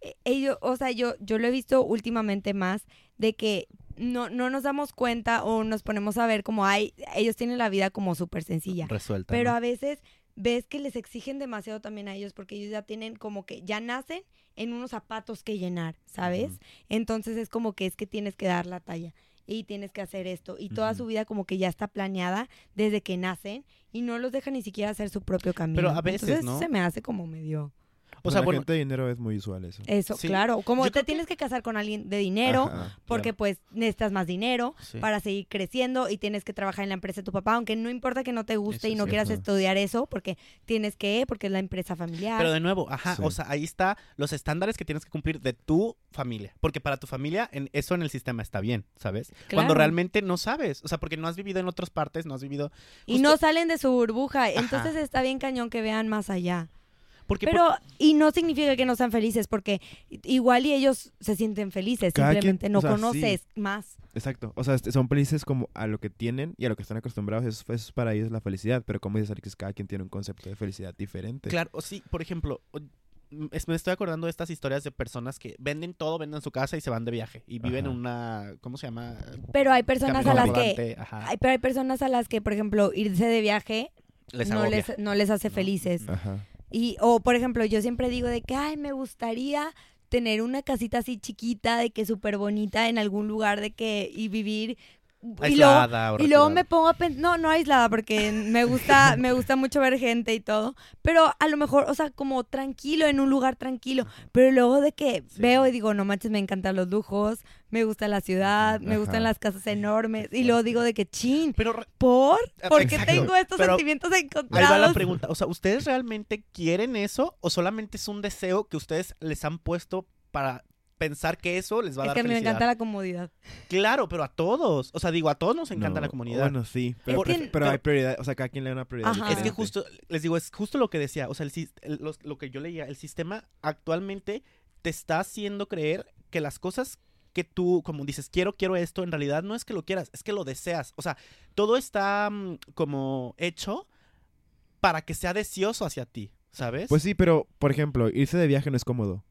[SPEAKER 2] eh, ellos, o sea, yo yo lo he visto últimamente más de que no no nos damos cuenta o nos ponemos a ver como hay ellos tienen la vida como súper sencilla.
[SPEAKER 1] Resuelta.
[SPEAKER 2] Pero
[SPEAKER 1] ¿no?
[SPEAKER 2] a veces ves que les exigen demasiado también a ellos porque ellos ya tienen como que ya nacen en unos zapatos que llenar, ¿sabes? Entonces es como que es que tienes que dar la talla y tienes que hacer esto y toda su vida como que ya está planeada desde que nacen y no los deja ni siquiera hacer su propio camino.
[SPEAKER 1] Pero a veces,
[SPEAKER 2] Entonces
[SPEAKER 1] ¿no?
[SPEAKER 2] se me hace como medio
[SPEAKER 1] O
[SPEAKER 3] Con
[SPEAKER 1] sea,
[SPEAKER 3] la
[SPEAKER 1] bueno,
[SPEAKER 3] gente de dinero es muy usual eso.
[SPEAKER 2] eso,
[SPEAKER 1] Sí.
[SPEAKER 2] claro, como
[SPEAKER 1] Yo
[SPEAKER 2] te
[SPEAKER 1] que-
[SPEAKER 2] tienes que casar con alguien de dinero
[SPEAKER 3] Ajá,
[SPEAKER 2] porque
[SPEAKER 3] claro.
[SPEAKER 2] pues necesitas más dinero
[SPEAKER 1] sí.
[SPEAKER 2] para seguir creciendo y tienes que trabajar en la empresa de tu papá, aunque no importa que no te guste
[SPEAKER 1] Eso
[SPEAKER 2] y no quieras estudiar eso, porque tienes que, porque es la empresa familiar.
[SPEAKER 1] Pero de nuevo, ajá,
[SPEAKER 3] Sí.
[SPEAKER 1] o sea, ahí está los estándares que tienes que cumplir de tu familia. Porque para tu familia, en, eso en el sistema está bien, ¿sabes? Cuando realmente no sabes. O sea, porque no has vivido en otras partes, no has vivido.
[SPEAKER 2] y no salen de su burbuja, entonces
[SPEAKER 1] Ajá.
[SPEAKER 2] está bien cañón que vean más allá.
[SPEAKER 1] Porque
[SPEAKER 2] Pero, y no significa que no sean felices, porque igual y ellos se sienten felices,
[SPEAKER 3] Cada quien-
[SPEAKER 2] simplemente no
[SPEAKER 3] o sea, sí.
[SPEAKER 2] conoces más.
[SPEAKER 3] Exacto. O sea, son felices como a lo que tienen y a lo que están acostumbrados. Eso, eso es para ellos la felicidad. Pero como dices, Alexis, cada quien tiene un concepto de felicidad diferente.
[SPEAKER 1] Claro, o sí, por ejemplo, me estoy acordando de estas historias de personas que venden todo, venden su casa y se van de viaje. Y viven en una. ¿Cómo se llama?
[SPEAKER 2] Pero hay personas
[SPEAKER 1] Camino
[SPEAKER 2] a las
[SPEAKER 1] rodante,
[SPEAKER 2] que...
[SPEAKER 1] ajá,
[SPEAKER 2] Hay, pero hay personas a las que, por ejemplo, irse de viaje
[SPEAKER 1] les
[SPEAKER 2] no, les, no les hace
[SPEAKER 1] No.
[SPEAKER 2] felices.
[SPEAKER 3] Ajá.
[SPEAKER 2] Y, o por ejemplo, yo siempre digo de que, ay, me gustaría tener una casita así chiquita, de que súper bonita en algún lugar, de que, y vivir. Y luego,
[SPEAKER 1] Aislada
[SPEAKER 2] y luego me pongo a pensar, no, no aislada, porque me gusta, me gusta mucho ver gente y todo, pero a lo mejor, o sea, como tranquilo, en un lugar tranquilo, pero luego de que
[SPEAKER 1] Sí.
[SPEAKER 2] veo y digo, no manches, me encantan los lujos, me gusta la ciudad, me gustan las casas enormes, y luego digo de que, chin,
[SPEAKER 1] Pero
[SPEAKER 2] ¿por? ¿Por qué tengo estos
[SPEAKER 1] pero
[SPEAKER 2] sentimientos
[SPEAKER 1] Ahí
[SPEAKER 2] encontrados?
[SPEAKER 1] va la pregunta. O sea, ¿ustedes realmente quieren eso o solamente es un deseo que ustedes les han puesto para pensar que eso les va a
[SPEAKER 2] Es
[SPEAKER 1] dar
[SPEAKER 2] que a mí me
[SPEAKER 1] felicidad?
[SPEAKER 2] encanta la comodidad.
[SPEAKER 1] Claro, pero a todos. O sea, digo, a todos nos encanta
[SPEAKER 3] No,
[SPEAKER 1] la comunidad.
[SPEAKER 3] Bueno, sí. Pero,
[SPEAKER 2] que-
[SPEAKER 3] pero
[SPEAKER 1] pero-
[SPEAKER 3] hay prioridad. O sea, cada quien le da una prioridad.
[SPEAKER 2] Ajá.
[SPEAKER 1] Es que justo, les digo, es justo lo que decía. O sea, el, sis- el- los- lo que yo leía, el sistema actualmente te está haciendo creer que las cosas que tú, como dices, quiero, quiero esto, en realidad no es que lo quieras, es que lo deseas. O sea, todo está mm, como hecho para que sea deseoso hacia ti, ¿sabes?
[SPEAKER 3] Pues sí, pero, por ejemplo, irse de viaje no es cómodo.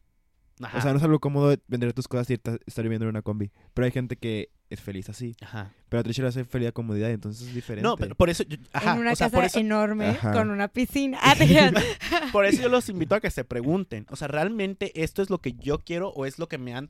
[SPEAKER 1] Ajá.
[SPEAKER 3] O sea, no es algo cómodo vender tus cosas y estar viviendo en una combi. Pero hay gente que es feliz así.
[SPEAKER 1] Ajá.
[SPEAKER 3] Pero a Tricia le hace feliz la comodidad, entonces es diferente.
[SPEAKER 1] No, pero por eso, yo- ajá,
[SPEAKER 2] en una
[SPEAKER 1] o sea,
[SPEAKER 2] casa
[SPEAKER 1] por eso,
[SPEAKER 2] enorme
[SPEAKER 3] Ajá.
[SPEAKER 2] con una piscina. Ah,
[SPEAKER 1] por eso yo los invito a que se pregunten, o sea, ¿realmente esto es lo que yo quiero o es lo que me han,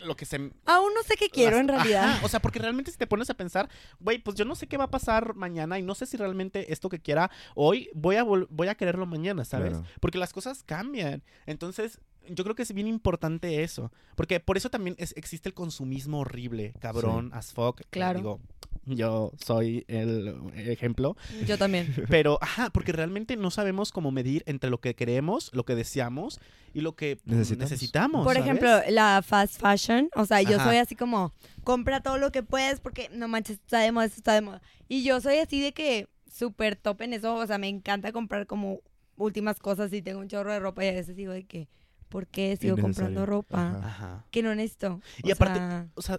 [SPEAKER 1] lo que se,
[SPEAKER 2] Aún no sé qué quiero
[SPEAKER 1] las-
[SPEAKER 2] en realidad.
[SPEAKER 1] Ajá, o sea, porque realmente si te pones a pensar, güey, pues yo no sé qué va a pasar mañana y no sé si realmente esto que quiera hoy voy a vol- voy a quererlo mañana, ¿sabes?
[SPEAKER 3] Claro.
[SPEAKER 1] Porque las cosas cambian. Entonces, yo creo que es bien importante eso, porque por eso también es- existe el consumismo horrible, cabrón, as fuck. que
[SPEAKER 2] Claro.
[SPEAKER 1] Digo, yo soy el ejemplo,
[SPEAKER 2] Yo también.
[SPEAKER 1] pero ajá, porque realmente no sabemos cómo medir entre lo que queremos, lo que deseamos y lo que
[SPEAKER 3] Necesitamos.
[SPEAKER 1] necesitamos.
[SPEAKER 2] Por
[SPEAKER 1] ¿sabes?
[SPEAKER 2] ejemplo, la fast fashion, o sea, yo
[SPEAKER 1] Ajá.
[SPEAKER 2] soy así como, compra todo lo que puedes porque no manches, está de moda, está de moda. Y yo soy así de que súper top en eso, o sea, me encanta comprar como últimas cosas y tengo un chorro de ropa y a veces digo de que, ¿por qué sigo comprando ropa?
[SPEAKER 3] Ajá.
[SPEAKER 1] Ajá.
[SPEAKER 2] Que no necesito.
[SPEAKER 1] Y
[SPEAKER 2] O
[SPEAKER 1] aparte-
[SPEAKER 2] sea,
[SPEAKER 1] O sea,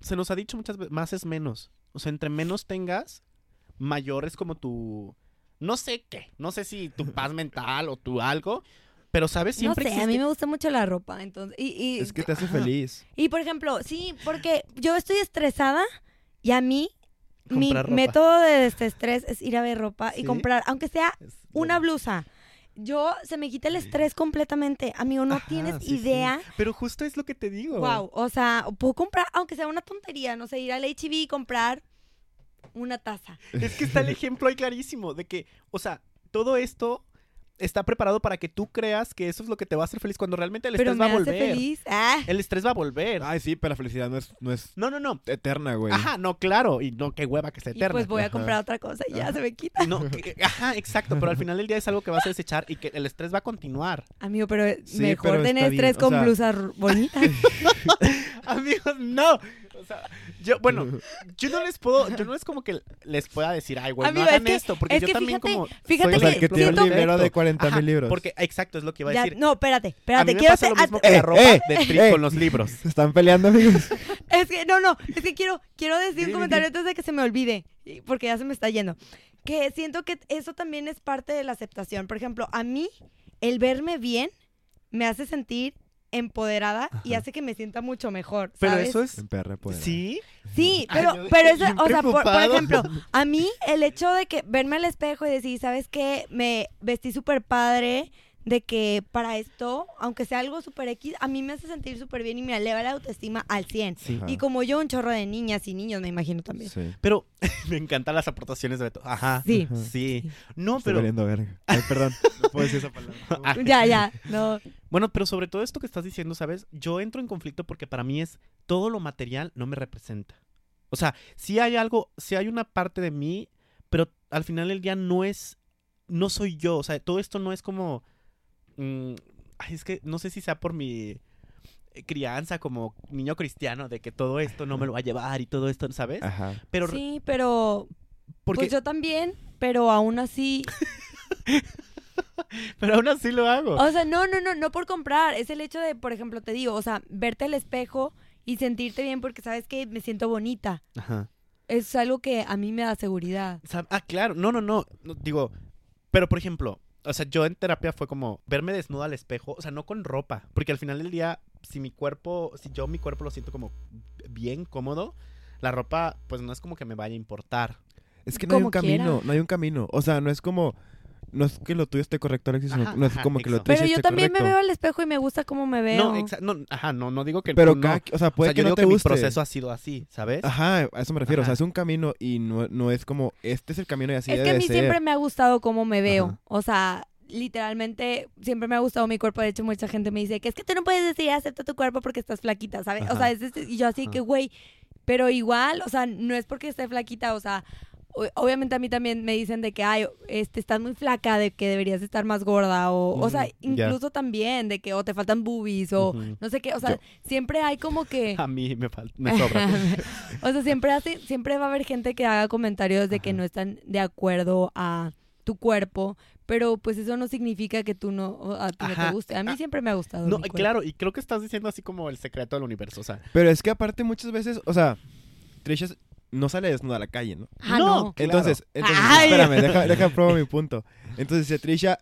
[SPEAKER 1] se nos ha dicho muchas veces, más es menos. O sea, entre menos tengas, mayor es como tu... No sé qué, no sé si tu paz mental o tu algo, pero sabes,
[SPEAKER 2] no
[SPEAKER 1] siempre
[SPEAKER 2] sé, a mí me gusta mucho la ropa, entonces, y, y,
[SPEAKER 3] Es que te hace
[SPEAKER 1] Ajá.
[SPEAKER 3] feliz.
[SPEAKER 2] y por ejemplo, sí, porque yo estoy estresada y a mí mi
[SPEAKER 1] ropa.
[SPEAKER 2] método de desestrés es ir a ver ropa y comprar, aunque sea una blusa. Yo se me quita el estrés completamente. Amigo, no
[SPEAKER 1] Ajá,
[SPEAKER 2] tienes
[SPEAKER 1] sí, sí.
[SPEAKER 2] idea.
[SPEAKER 1] Pero justo es lo que te digo.
[SPEAKER 2] Wow, o sea, puedo comprar, aunque sea una tontería, no sé, ir al HB y comprar una taza.
[SPEAKER 1] Es que está el ejemplo ahí clarísimo de que, o sea, todo esto está preparado para que tú creas que eso es lo que te va a hacer feliz cuando realmente el
[SPEAKER 2] Pero
[SPEAKER 1] estrés
[SPEAKER 2] me
[SPEAKER 1] va a
[SPEAKER 2] hace
[SPEAKER 1] volver.
[SPEAKER 2] feliz. Ah,
[SPEAKER 1] El estrés va a volver.
[SPEAKER 3] Ay, sí, pero la felicidad no es, no es
[SPEAKER 1] No, no, no.
[SPEAKER 3] eterna, güey.
[SPEAKER 1] Ajá, no, claro. Y no, qué hueva que sea
[SPEAKER 2] y
[SPEAKER 1] eterna.
[SPEAKER 2] pues voy a
[SPEAKER 3] Ajá.
[SPEAKER 2] comprar otra cosa y ya
[SPEAKER 3] Ajá.
[SPEAKER 2] se me quita.
[SPEAKER 1] No, que- ajá, exacto. Pero al final del día es algo que vas a desechar y que el estrés va a continuar.
[SPEAKER 2] Amigo, pero
[SPEAKER 3] Sí,
[SPEAKER 2] mejor
[SPEAKER 3] pero
[SPEAKER 2] tener
[SPEAKER 3] bien,
[SPEAKER 2] estrés
[SPEAKER 3] o
[SPEAKER 2] con
[SPEAKER 3] sea-
[SPEAKER 2] blusas bonitas.
[SPEAKER 1] Amigos, no. Sea, yo, bueno, yo no les puedo, yo no es como que les pueda decir, ay, güey, no
[SPEAKER 2] Amigo, es
[SPEAKER 1] hagan
[SPEAKER 2] que-
[SPEAKER 1] esto, porque
[SPEAKER 2] es
[SPEAKER 1] yo
[SPEAKER 2] que
[SPEAKER 1] también
[SPEAKER 2] fíjate-
[SPEAKER 1] como
[SPEAKER 2] fíjate
[SPEAKER 1] soy
[SPEAKER 3] O sea, el
[SPEAKER 2] que
[SPEAKER 3] que tiene un librero de
[SPEAKER 1] perfecto.
[SPEAKER 3] 40
[SPEAKER 1] Ajá,
[SPEAKER 3] mil libros.
[SPEAKER 1] Porque, exacto, es lo que iba a
[SPEAKER 2] Ya,
[SPEAKER 1] decir.
[SPEAKER 2] no, espérate,
[SPEAKER 1] a mí
[SPEAKER 2] espérate.
[SPEAKER 1] me
[SPEAKER 2] Quiero
[SPEAKER 1] pasa lo
[SPEAKER 2] hacer-
[SPEAKER 1] mismo que
[SPEAKER 3] Eh,
[SPEAKER 1] la ropa
[SPEAKER 3] eh,
[SPEAKER 1] de Tri
[SPEAKER 3] eh.
[SPEAKER 1] con los libros.
[SPEAKER 3] Se están peleando, amigos.
[SPEAKER 2] Es que, no, no, es que quiero, quiero decir un comentario antes de que se me olvide, porque ya se me está yendo. Que siento que eso también es parte de la aceptación. Por ejemplo, a mí, el verme bien me hace sentir empoderada y hace que me sienta mucho mejor.
[SPEAKER 1] Pero eso es... Sí.
[SPEAKER 2] Sí,
[SPEAKER 1] Ay,
[SPEAKER 2] pero, pero eso, o sea, por, por ejemplo, a mí el hecho de que verme al espejo y decir, ¿sabes qué? Me vestí súper padre, de que para esto, aunque sea algo súper X, a mí me hace sentir súper bien y me eleva la autoestima al 100.
[SPEAKER 1] Sí.
[SPEAKER 3] Ajá.
[SPEAKER 2] Y como yo, un chorro de niñas y niños, me imagino también.
[SPEAKER 3] Sí.
[SPEAKER 1] Pero me encantan las aportaciones de Beto. Ajá.
[SPEAKER 2] Sí.
[SPEAKER 3] Ajá.
[SPEAKER 1] Sí. No,
[SPEAKER 3] Estoy
[SPEAKER 1] pero...
[SPEAKER 3] verga. Ay, perdón. No puedo decir esa palabra.
[SPEAKER 2] Ya, ya, no.
[SPEAKER 1] Bueno, pero sobre todo esto que estás diciendo, ¿sabes? Yo entro en conflicto porque para mí es todo lo material no me representa. O sea, sí hay algo, sí hay una parte de mí, pero al final del día no es, no soy yo. O sea, todo esto no es como, mm, es que no sé si sea por mi eh, crianza como niño cristiano de que todo esto no me lo va a llevar y todo esto, ¿sabes?
[SPEAKER 3] Ajá.
[SPEAKER 1] Pero
[SPEAKER 2] Sí, pero
[SPEAKER 1] porque,
[SPEAKER 2] pues yo también, pero aún así,
[SPEAKER 1] pero aún así lo hago.
[SPEAKER 2] o sea, no, no, no, no por comprar, es el hecho de, por ejemplo, te digo, o sea, verte al espejo y sentirte bien porque sabes que me siento bonita.
[SPEAKER 1] Ajá.
[SPEAKER 2] Es algo que a mí me da seguridad.
[SPEAKER 1] Ah, claro, no, no, no, no, digo, pero por ejemplo, o sea, yo en terapia fue como verme desnuda al espejo, o sea, no con ropa, porque al final del día, si mi cuerpo, si yo mi cuerpo lo siento como bien cómodo, la ropa, pues no es como que me vaya a importar.
[SPEAKER 3] Es que no hay un
[SPEAKER 2] quiera.
[SPEAKER 3] camino, no hay un camino. O sea, no es como. No es que lo tuyo esté correcto, Alexis, sino- no es
[SPEAKER 1] ajá,
[SPEAKER 3] como que lo tuyo
[SPEAKER 2] Pero yo
[SPEAKER 3] esté
[SPEAKER 2] también me veo al espejo y me gusta cómo me veo.
[SPEAKER 1] No, exa- no, ajá, no, no digo que
[SPEAKER 3] Pero
[SPEAKER 1] no.
[SPEAKER 3] cada, o sea,
[SPEAKER 1] o
[SPEAKER 3] puede
[SPEAKER 1] sea,
[SPEAKER 3] que
[SPEAKER 1] yo
[SPEAKER 3] no
[SPEAKER 1] digo
[SPEAKER 3] te
[SPEAKER 1] que mi
[SPEAKER 3] guste.
[SPEAKER 1] proceso ha sido así, ¿sabes?
[SPEAKER 3] Ajá, a eso me refiero. O sea, es un camino y no, no es como, este es el camino y así
[SPEAKER 2] es que a mí
[SPEAKER 3] ser.
[SPEAKER 2] siempre me ha gustado cómo me veo.
[SPEAKER 1] Ajá.
[SPEAKER 2] O sea, literalmente siempre me ha gustado mi cuerpo. De hecho, mucha gente me dice que es que tú no puedes decir acepta tu cuerpo porque estás flaquita, ¿sabes? O sea, es este- y yo así
[SPEAKER 1] Ajá.
[SPEAKER 2] que, güey, pero igual, o sea, no es porque esté flaquita, o sea, obviamente a mí también me dicen de que, ay, este, estás muy flaca, de que deberías estar más gorda, o, o sea,
[SPEAKER 1] ya.
[SPEAKER 2] incluso también de que, o te faltan boobies, o no sé qué, o sea,
[SPEAKER 3] Yo-
[SPEAKER 2] siempre hay como que...
[SPEAKER 1] A mí me falta, me sobra.
[SPEAKER 2] o sea, siempre hace, siempre va a haber gente que haga comentarios de que no están de acuerdo a tu cuerpo, pero pues eso no significa que tú no, o a ti no
[SPEAKER 1] Ajá.
[SPEAKER 2] te guste. A mí
[SPEAKER 1] Ah,
[SPEAKER 2] siempre me ha gustado.
[SPEAKER 1] No,
[SPEAKER 2] mi
[SPEAKER 1] claro, y creo que estás diciendo así como el secreto del universo, o sea,
[SPEAKER 3] Pero es que aparte muchas veces, o sea, Trisha no sale desnuda a la calle, ¿no?
[SPEAKER 2] Ah,
[SPEAKER 1] No,
[SPEAKER 2] no.
[SPEAKER 1] Claro.
[SPEAKER 3] Entonces, entonces espérame, deja, deja probar mi punto. Entonces, si a Trisha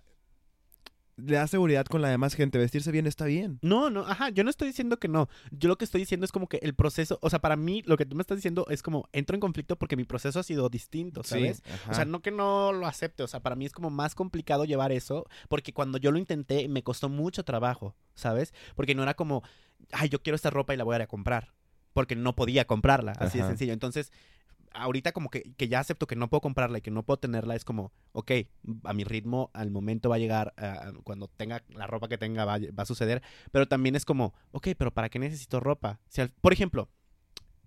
[SPEAKER 3] le da seguridad con la demás gente, vestirse bien está bien.
[SPEAKER 1] No, no, ajá, yo no estoy diciendo que no. Yo lo que estoy diciendo es como que el proceso, o sea, para mí lo que tú me estás diciendo es como entro en conflicto porque mi proceso ha sido distinto, ¿sabes? O sea, no que no lo acepte, o sea, para mí es como más complicado llevar eso porque cuando yo lo intenté me costó mucho trabajo, ¿sabes? Porque no era como, ay, yo quiero esta ropa y la voy a ir a comprar, porque no podía comprarla, así de sencillo. Entonces, ahorita como que, que ya acepto que no puedo comprarla y que no puedo tenerla, es como, ok, a mi ritmo, al momento va a llegar, ah, cuando tenga la ropa que tenga va, va a suceder, pero también es como, ok, pero ¿para qué necesito ropa? Si al- por ejemplo,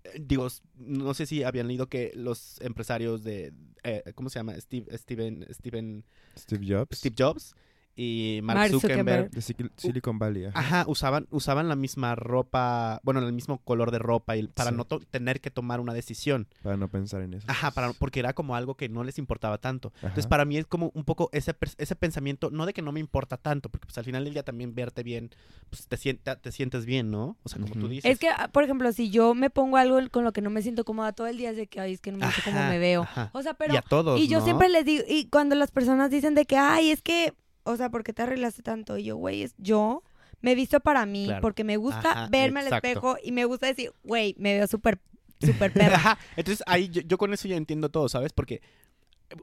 [SPEAKER 1] eh, digo, no sé si habían leído que los empresarios de, eh, ¿cómo se llama? Steve, Steven, Steven,
[SPEAKER 3] Steve Jobs.
[SPEAKER 1] Steve Jobs y Mark,
[SPEAKER 2] Mark
[SPEAKER 1] Zuckerberg,
[SPEAKER 2] Zuckerberg.
[SPEAKER 3] De Sil- Silicon Valley. ajá.
[SPEAKER 1] Ajá, usaban, usaban la misma ropa, bueno, el mismo color de ropa y para
[SPEAKER 3] Sí.
[SPEAKER 1] no tener que tomar una decisión.
[SPEAKER 3] Para no pensar en eso.
[SPEAKER 1] Ajá, para, porque era como algo que no les importaba tanto. Entonces, para mí es como un poco ese, ese pensamiento, no de que no me importa tanto, porque pues al final del día también verte bien, pues te, sienta- te sientes bien, ¿no? O sea, como tú dices.
[SPEAKER 2] Es que, ah, por ejemplo, si yo me pongo algo con lo que no me siento cómoda todo el día, es de que, ay, es que no me gusta cómo me veo.
[SPEAKER 1] ajá.
[SPEAKER 2] O sea,
[SPEAKER 1] y
[SPEAKER 2] pero...
[SPEAKER 1] a todos,
[SPEAKER 2] Y yo
[SPEAKER 1] ¿no?
[SPEAKER 2] siempre les digo, y cuando las personas dicen de que, ay, es que, o sea, ¿por qué te arreglaste tanto? Y yo, güey, es yo me he visto para mí,
[SPEAKER 1] Claro.
[SPEAKER 2] porque me gusta
[SPEAKER 1] Ajá,
[SPEAKER 2] verme
[SPEAKER 1] exacto.
[SPEAKER 2] al espejo y me gusta decir, güey, me veo súper, súper perra.
[SPEAKER 1] Ajá, Entonces ahí yo, yo con eso ya entiendo todo, ¿sabes? Porque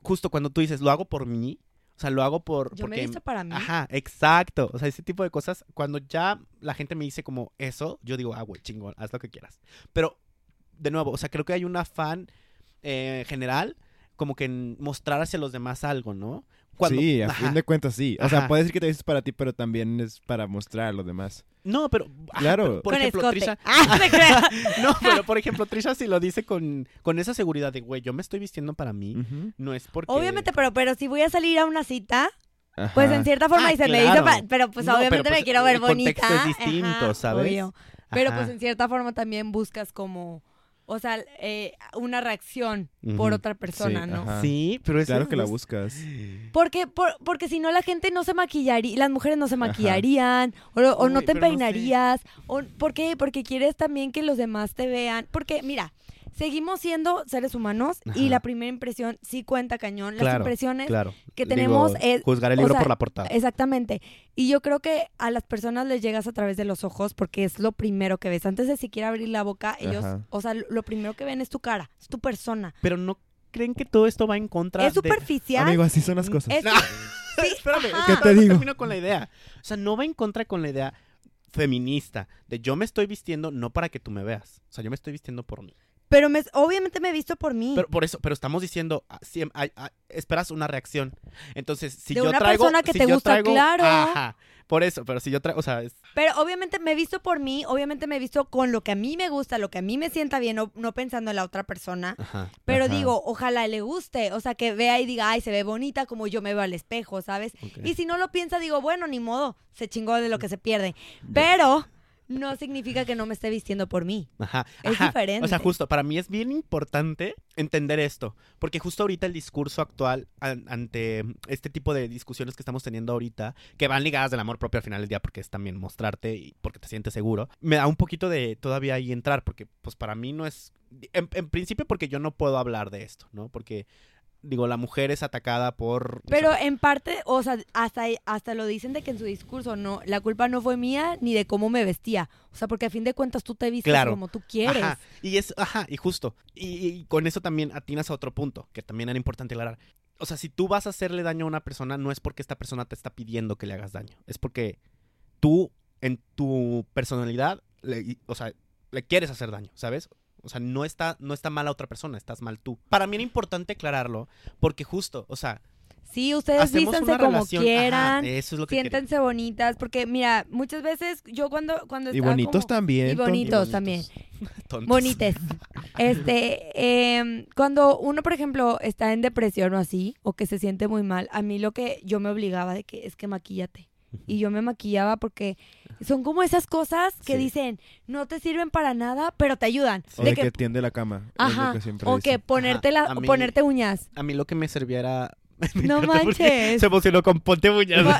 [SPEAKER 1] justo cuando tú dices, lo hago por mí, o sea, lo hago por...
[SPEAKER 2] Yo me
[SPEAKER 1] porque
[SPEAKER 2] he visto para mí.
[SPEAKER 1] Ajá, exacto. O sea, ese tipo de cosas, cuando ya la gente me dice como eso, yo digo, ah, güey, chingón, haz lo que quieras. Pero, de nuevo, o sea, creo que hay un afán eh, general como que en mostrar hacia los demás algo, ¿no? Cuando-
[SPEAKER 3] sí, a
[SPEAKER 1] ajá.
[SPEAKER 3] fin de cuentas sí. O sea,
[SPEAKER 1] Ajá.
[SPEAKER 3] puedes decir que te dices para ti, pero también es para mostrar a los demás.
[SPEAKER 1] No, pero... ajá,
[SPEAKER 3] Claro.
[SPEAKER 1] pero, por
[SPEAKER 2] Con
[SPEAKER 1] ejemplo. Trisha...
[SPEAKER 2] Ah.
[SPEAKER 1] No, pero por ejemplo, Trisha si lo dice con, con esa seguridad de, güey, yo me estoy vistiendo para mí, no es porque...
[SPEAKER 2] Obviamente, pero, pero si voy a salir a una cita,
[SPEAKER 3] Ajá.
[SPEAKER 2] pues en cierta forma
[SPEAKER 1] Ah,
[SPEAKER 2] y se me
[SPEAKER 1] claro.
[SPEAKER 2] hizo pa- pero pues
[SPEAKER 1] No, pero,
[SPEAKER 2] obviamente
[SPEAKER 1] pues,
[SPEAKER 2] me quiero ver
[SPEAKER 1] el contexto
[SPEAKER 2] bonita.
[SPEAKER 1] es distinto,
[SPEAKER 2] Ajá,
[SPEAKER 1] ¿sabes?
[SPEAKER 2] obvio. Pero pues en cierta forma también buscas como, o sea, eh, una reacción por otra persona,
[SPEAKER 3] Sí,
[SPEAKER 2] ¿no?
[SPEAKER 3] ajá.
[SPEAKER 1] Sí, pero eso
[SPEAKER 3] Claro que la
[SPEAKER 1] es-
[SPEAKER 3] buscas.
[SPEAKER 2] Porque, por- porque si no la gente no se maquillaría, las mujeres no se maquillarían, o, o no te
[SPEAKER 1] pero no sé.
[SPEAKER 2] peinarías, o, ¿por qué? Porque quieres también que los demás te vean, porque mira, seguimos siendo seres humanos y la primera impresión sí cuenta cañón, las
[SPEAKER 1] Claro,
[SPEAKER 2] impresiones
[SPEAKER 1] Claro.
[SPEAKER 2] que
[SPEAKER 1] Digo,
[SPEAKER 2] tenemos es,
[SPEAKER 1] Juzgar el
[SPEAKER 2] o
[SPEAKER 1] libro
[SPEAKER 2] sea,
[SPEAKER 1] por la portada.
[SPEAKER 2] Exactamente. Y yo creo que a las personas les llegas a través de los ojos porque es lo primero que ves. Antes de siquiera abrir la boca, ellos,
[SPEAKER 3] Ajá.
[SPEAKER 2] o sea, lo primero que ven es tu cara, es tu persona.
[SPEAKER 1] Pero no creen que todo esto va en contra
[SPEAKER 2] Es
[SPEAKER 1] de...
[SPEAKER 2] superficial.
[SPEAKER 3] Amigo, así son las cosas.
[SPEAKER 2] es-
[SPEAKER 1] No.
[SPEAKER 2] sí,
[SPEAKER 1] Espérame, es
[SPEAKER 2] ajá.
[SPEAKER 1] que
[SPEAKER 3] ¿Qué te digo?
[SPEAKER 1] termino con la idea. O sea, no va en contra con la idea feminista de yo me estoy vistiendo no para que tú me veas. O sea, yo me estoy vistiendo por mí.
[SPEAKER 2] Pero me, obviamente me he visto por mí.
[SPEAKER 1] Pero por eso, pero estamos diciendo, ah, ah, esperas una reacción. Entonces, si
[SPEAKER 2] De
[SPEAKER 1] yo
[SPEAKER 2] una
[SPEAKER 1] traigo,
[SPEAKER 2] persona que
[SPEAKER 1] si
[SPEAKER 2] te gusta,
[SPEAKER 1] traigo-
[SPEAKER 2] claro.
[SPEAKER 1] Ajá. Por eso, pero si yo traigo, o sea, es-
[SPEAKER 2] Pero obviamente me he visto por mí, obviamente me he visto con lo que a mí me gusta, lo que a mí me sienta bien, no, no pensando en la otra persona.
[SPEAKER 1] ajá.
[SPEAKER 2] Pero
[SPEAKER 3] Ajá.
[SPEAKER 2] digo, ojalá le guste, o sea, que vea y diga, ay, se ve bonita como yo me veo al espejo, ¿sabes? Y si no lo piensa, digo, bueno, ni modo, se chingó de lo que se pierde. Pero no significa que no me esté vistiendo por mí.
[SPEAKER 1] Ajá,
[SPEAKER 2] Es
[SPEAKER 1] ajá.
[SPEAKER 2] diferente.
[SPEAKER 1] O sea, justo, para mí es bien importante entender esto, porque justo ahorita el discurso actual an- ante este tipo de discusiones que estamos teniendo ahorita, que van ligadas del amor propio al final del día, porque es también mostrarte y porque te sientes seguro, me da un poquito de todavía ahí entrar, porque pues para mí no es, en, en principio porque yo no puedo hablar de esto, ¿no? Porque digo, la mujer es atacada por... o
[SPEAKER 2] Pero
[SPEAKER 1] sea,
[SPEAKER 2] en parte, o sea, hasta, hasta lo dicen de que en su discurso, no, la culpa no fue mía ni de cómo me vestía. O sea, porque a fin de cuentas tú te vistes
[SPEAKER 1] Claro.
[SPEAKER 2] como tú quieres.
[SPEAKER 1] Ajá, y es, ajá, y justo. Y, y con eso también atinas a otro punto, que también era importante aclarar. O sea, si tú vas a hacerle daño a una persona, no es porque esta persona te está pidiendo que le hagas daño. Es porque tú, en tu personalidad, le- o sea, le quieres hacer daño, ¿sabes? O sea, no está, no está mal a otra persona, estás mal tú. Para mí era importante aclararlo, porque justo, o sea,
[SPEAKER 2] Sí, ustedes vístanse como
[SPEAKER 1] relación. ajá,
[SPEAKER 2] quieran,
[SPEAKER 1] eso es lo que quería.
[SPEAKER 2] siéntense bonitas, porque mira, muchas veces yo cuando, cuando
[SPEAKER 3] Y
[SPEAKER 2] estaba
[SPEAKER 3] bonitos
[SPEAKER 2] como-
[SPEAKER 3] también.
[SPEAKER 2] Y bonitos también.
[SPEAKER 1] Tontos.
[SPEAKER 2] Bonites. Este, em, cuando uno, por ejemplo, está en depresión o así, o que se siente muy mal, a mí lo que yo me obligaba de que es que maquíllate. Y yo me maquillaba porque son como esas cosas que
[SPEAKER 1] Sí.
[SPEAKER 2] dicen, no te sirven para nada, pero te ayudan.
[SPEAKER 3] O
[SPEAKER 2] de
[SPEAKER 3] de
[SPEAKER 2] que,
[SPEAKER 3] que tiende la cama. es lo
[SPEAKER 2] ajá,
[SPEAKER 3] que siempre
[SPEAKER 2] o que ponerte, la,
[SPEAKER 1] Ajá, mí-
[SPEAKER 2] ponerte uñas.
[SPEAKER 1] A mí lo que me servía era...
[SPEAKER 2] No manches.
[SPEAKER 1] Se emocionó con ponte uñas.
[SPEAKER 2] Va-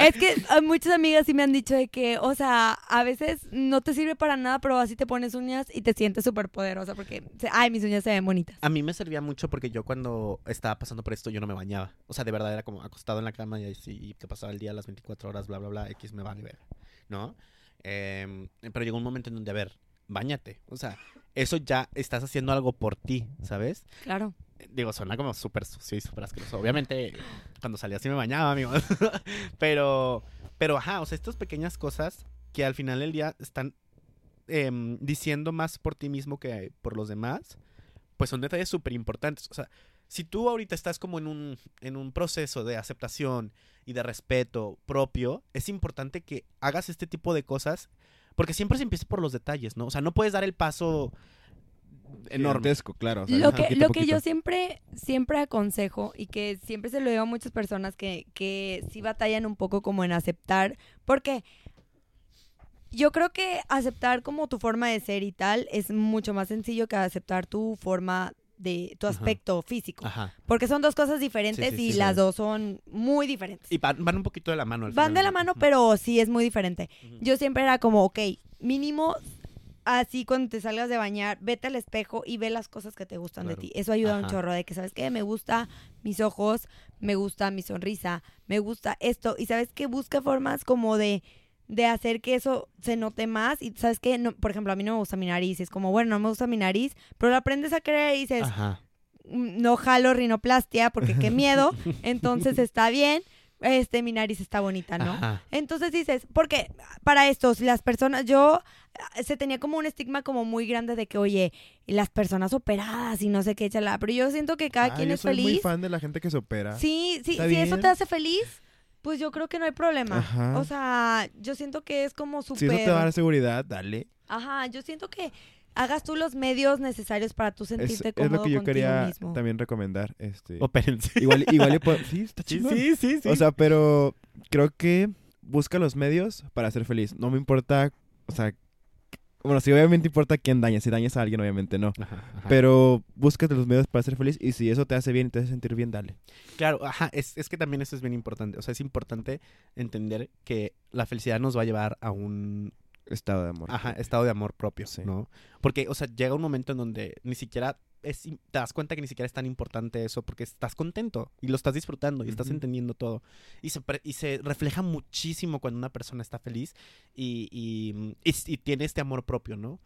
[SPEAKER 2] Es que a muchas amigas sí me han dicho de que, o sea, a veces no te sirve para nada, pero así te pones uñas y te sientes súper poderosa porque, ay, mis uñas se ven bonitas.
[SPEAKER 1] A mí me servía mucho porque yo cuando estaba pasando por esto yo no me bañaba. O sea, de verdad era como acostado en la cama y así y te pasaba el día las 24 horas, bla, bla, bla, X me vale ver, ¿no? Em, pero llegó un momento en donde, a ver, bañate. O sea, eso ya estás haciendo algo por ti, ¿sabes?
[SPEAKER 2] Claro.
[SPEAKER 1] Digo, suena como súper sucio y súper asqueroso. Obviamente, cuando salía así me bañaba, amigos. pero, pero, ajá, o sea, estas pequeñas cosas que al final del día están em, diciendo más por ti mismo que por los demás, pues son detalles súper importantes. O sea, si tú ahorita estás como en un, en un proceso de aceptación y de respeto propio, es importante que hagas este tipo de cosas, porque siempre se empieza por los detalles, ¿no? O sea, no puedes dar el paso enorme.
[SPEAKER 3] Gigantesco, claro. o sea,
[SPEAKER 2] lo
[SPEAKER 3] de
[SPEAKER 2] que,
[SPEAKER 3] poquito
[SPEAKER 2] lo que yo siempre, siempre aconsejo y que siempre se lo digo a muchas personas que, que sí batallan un poco como en aceptar, porque yo creo que aceptar como tu forma de ser y tal es mucho más sencillo que aceptar tu forma de tu
[SPEAKER 1] Ajá.
[SPEAKER 2] aspecto físico,
[SPEAKER 1] Ajá.
[SPEAKER 2] porque son dos cosas diferentes
[SPEAKER 1] Sí, sí,
[SPEAKER 2] y
[SPEAKER 1] sí,
[SPEAKER 2] las
[SPEAKER 1] sí.
[SPEAKER 2] dos son muy diferentes.
[SPEAKER 1] Y van, van un poquito de la mano. al
[SPEAKER 2] Van
[SPEAKER 1] final.
[SPEAKER 2] de la mano, pero sí es muy diferente. Yo siempre era como, ok, mínimo así cuando te salgas de bañar, vete al espejo y ve las cosas que te gustan
[SPEAKER 1] Claro.
[SPEAKER 2] de ti. Eso ayuda un chorro de que, ¿sabes qué? Me gusta mis ojos, me gusta mi sonrisa, me gusta esto. Y ¿sabes qué? Busca formas como de, de hacer que eso se note más. Y ¿sabes qué? No, por ejemplo, a mí no me gusta mi nariz. Es como, bueno, no me gusta mi nariz, pero lo aprendes a querer y dices,
[SPEAKER 1] Ajá.
[SPEAKER 2] "Mm, no jalo rinoplastia porque qué miedo. Entonces está bien. Este, mi nariz está bonita, ¿no?
[SPEAKER 1] Ajá.
[SPEAKER 2] Entonces dices, porque para estos, las personas, yo se tenía como un estigma como muy grande de que, oye, las personas operadas y no sé qué, chala, pero yo siento que cada
[SPEAKER 3] Ah,
[SPEAKER 2] quien
[SPEAKER 3] yo
[SPEAKER 2] es
[SPEAKER 3] soy muy
[SPEAKER 2] feliz.
[SPEAKER 3] fan de la gente que se opera.
[SPEAKER 2] Sí, sí, si eso te hace feliz, pues yo creo que no hay problema.
[SPEAKER 3] Ajá.
[SPEAKER 2] O sea, yo siento que es como
[SPEAKER 3] Si
[SPEAKER 2] súper...
[SPEAKER 3] eso te va a dar seguridad, dale.
[SPEAKER 2] Ajá, yo siento que hagas tú los medios necesarios para tú
[SPEAKER 3] Es,
[SPEAKER 2] sentirte
[SPEAKER 3] es
[SPEAKER 2] cómodo
[SPEAKER 3] lo que yo quería
[SPEAKER 2] mismo.
[SPEAKER 3] también recomendar. Este,
[SPEAKER 1] Opérense.
[SPEAKER 3] igual, igual sí, está chido.
[SPEAKER 1] sí, sí, sí.
[SPEAKER 3] O sea, pero creo que busca los medios para ser feliz. No me importa, o sea, bueno, sí, obviamente importa quién daña. Si dañas a alguien, obviamente no.
[SPEAKER 1] Ajá, ajá.
[SPEAKER 3] Pero búscate los medios para ser feliz y si eso te hace bien y te hace sentir bien, dale.
[SPEAKER 1] Claro, ajá, es, es que también eso es bien importante. O sea, es importante entender que la felicidad nos va a llevar a un
[SPEAKER 3] Estado de amor.
[SPEAKER 1] ajá, estado de amor propio,
[SPEAKER 3] Sí.
[SPEAKER 1] ¿no? Porque, o sea, llega un momento en donde ni siquiera es, te das cuenta que ni siquiera es tan importante eso porque estás contento y lo estás disfrutando y estás entendiendo todo. Y se, pre- y se refleja muchísimo cuando una persona está feliz y, y, y, y tiene este amor propio, ¿no?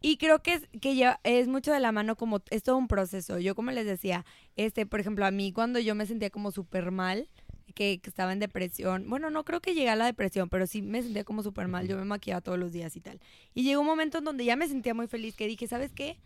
[SPEAKER 2] Y creo que es, que ya es mucho de la mano como es todo un proceso. Yo como les decía, este, por ejemplo, a mí cuando yo me sentía como súper mal, que, que estaba en depresión, bueno, no creo que llegué a la depresión, pero sí me sentía como súper mal, yo me maquillaba todos los días y tal. Y llegó un momento en donde ya me sentía muy feliz, que dije, ¿sabes qué?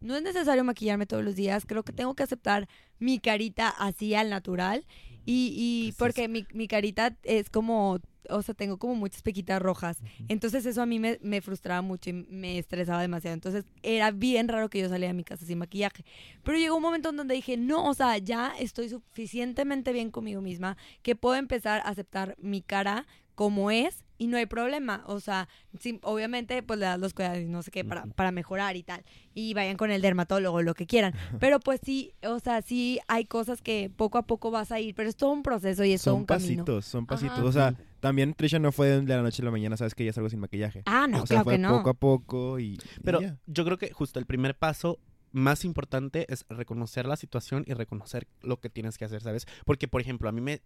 [SPEAKER 2] No es necesario maquillarme todos los días, creo que tengo que aceptar mi carita así al natural. Y, y
[SPEAKER 1] ¿Qué es
[SPEAKER 2] porque mi, mi carita es como, o sea, tengo como muchas pequitas rojas. Entonces eso a mí me, me frustraba mucho y me estresaba demasiado. Entonces era bien raro que yo saliera de mi casa sin maquillaje. Pero llegó un momento en donde dije, no, o sea, ya estoy suficientemente bien conmigo misma que puedo empezar a aceptar mi cara como es y no hay problema. O sea, sí, obviamente pues le das los cuidados y no sé qué para, para mejorar y tal. Y vayan con el dermatólogo, lo que quieran. Pero pues sí, o sea, sí hay cosas que poco a poco vas a ir, pero es todo un proceso y es todo
[SPEAKER 3] son
[SPEAKER 2] un camino.
[SPEAKER 3] pasitos, son pasitos.
[SPEAKER 2] Ajá.
[SPEAKER 3] O sea, también Trisha no fue de la noche a la mañana, sabes que ya salgo sin maquillaje.
[SPEAKER 2] Ah, no,
[SPEAKER 3] o sea,
[SPEAKER 2] claro
[SPEAKER 3] fue
[SPEAKER 2] que no.
[SPEAKER 3] poco a poco y,
[SPEAKER 1] Pero yo creo que justo el primer paso más importante es reconocer la situación y reconocer lo que tienes que hacer, ¿sabes? Porque, por ejemplo, a mí me...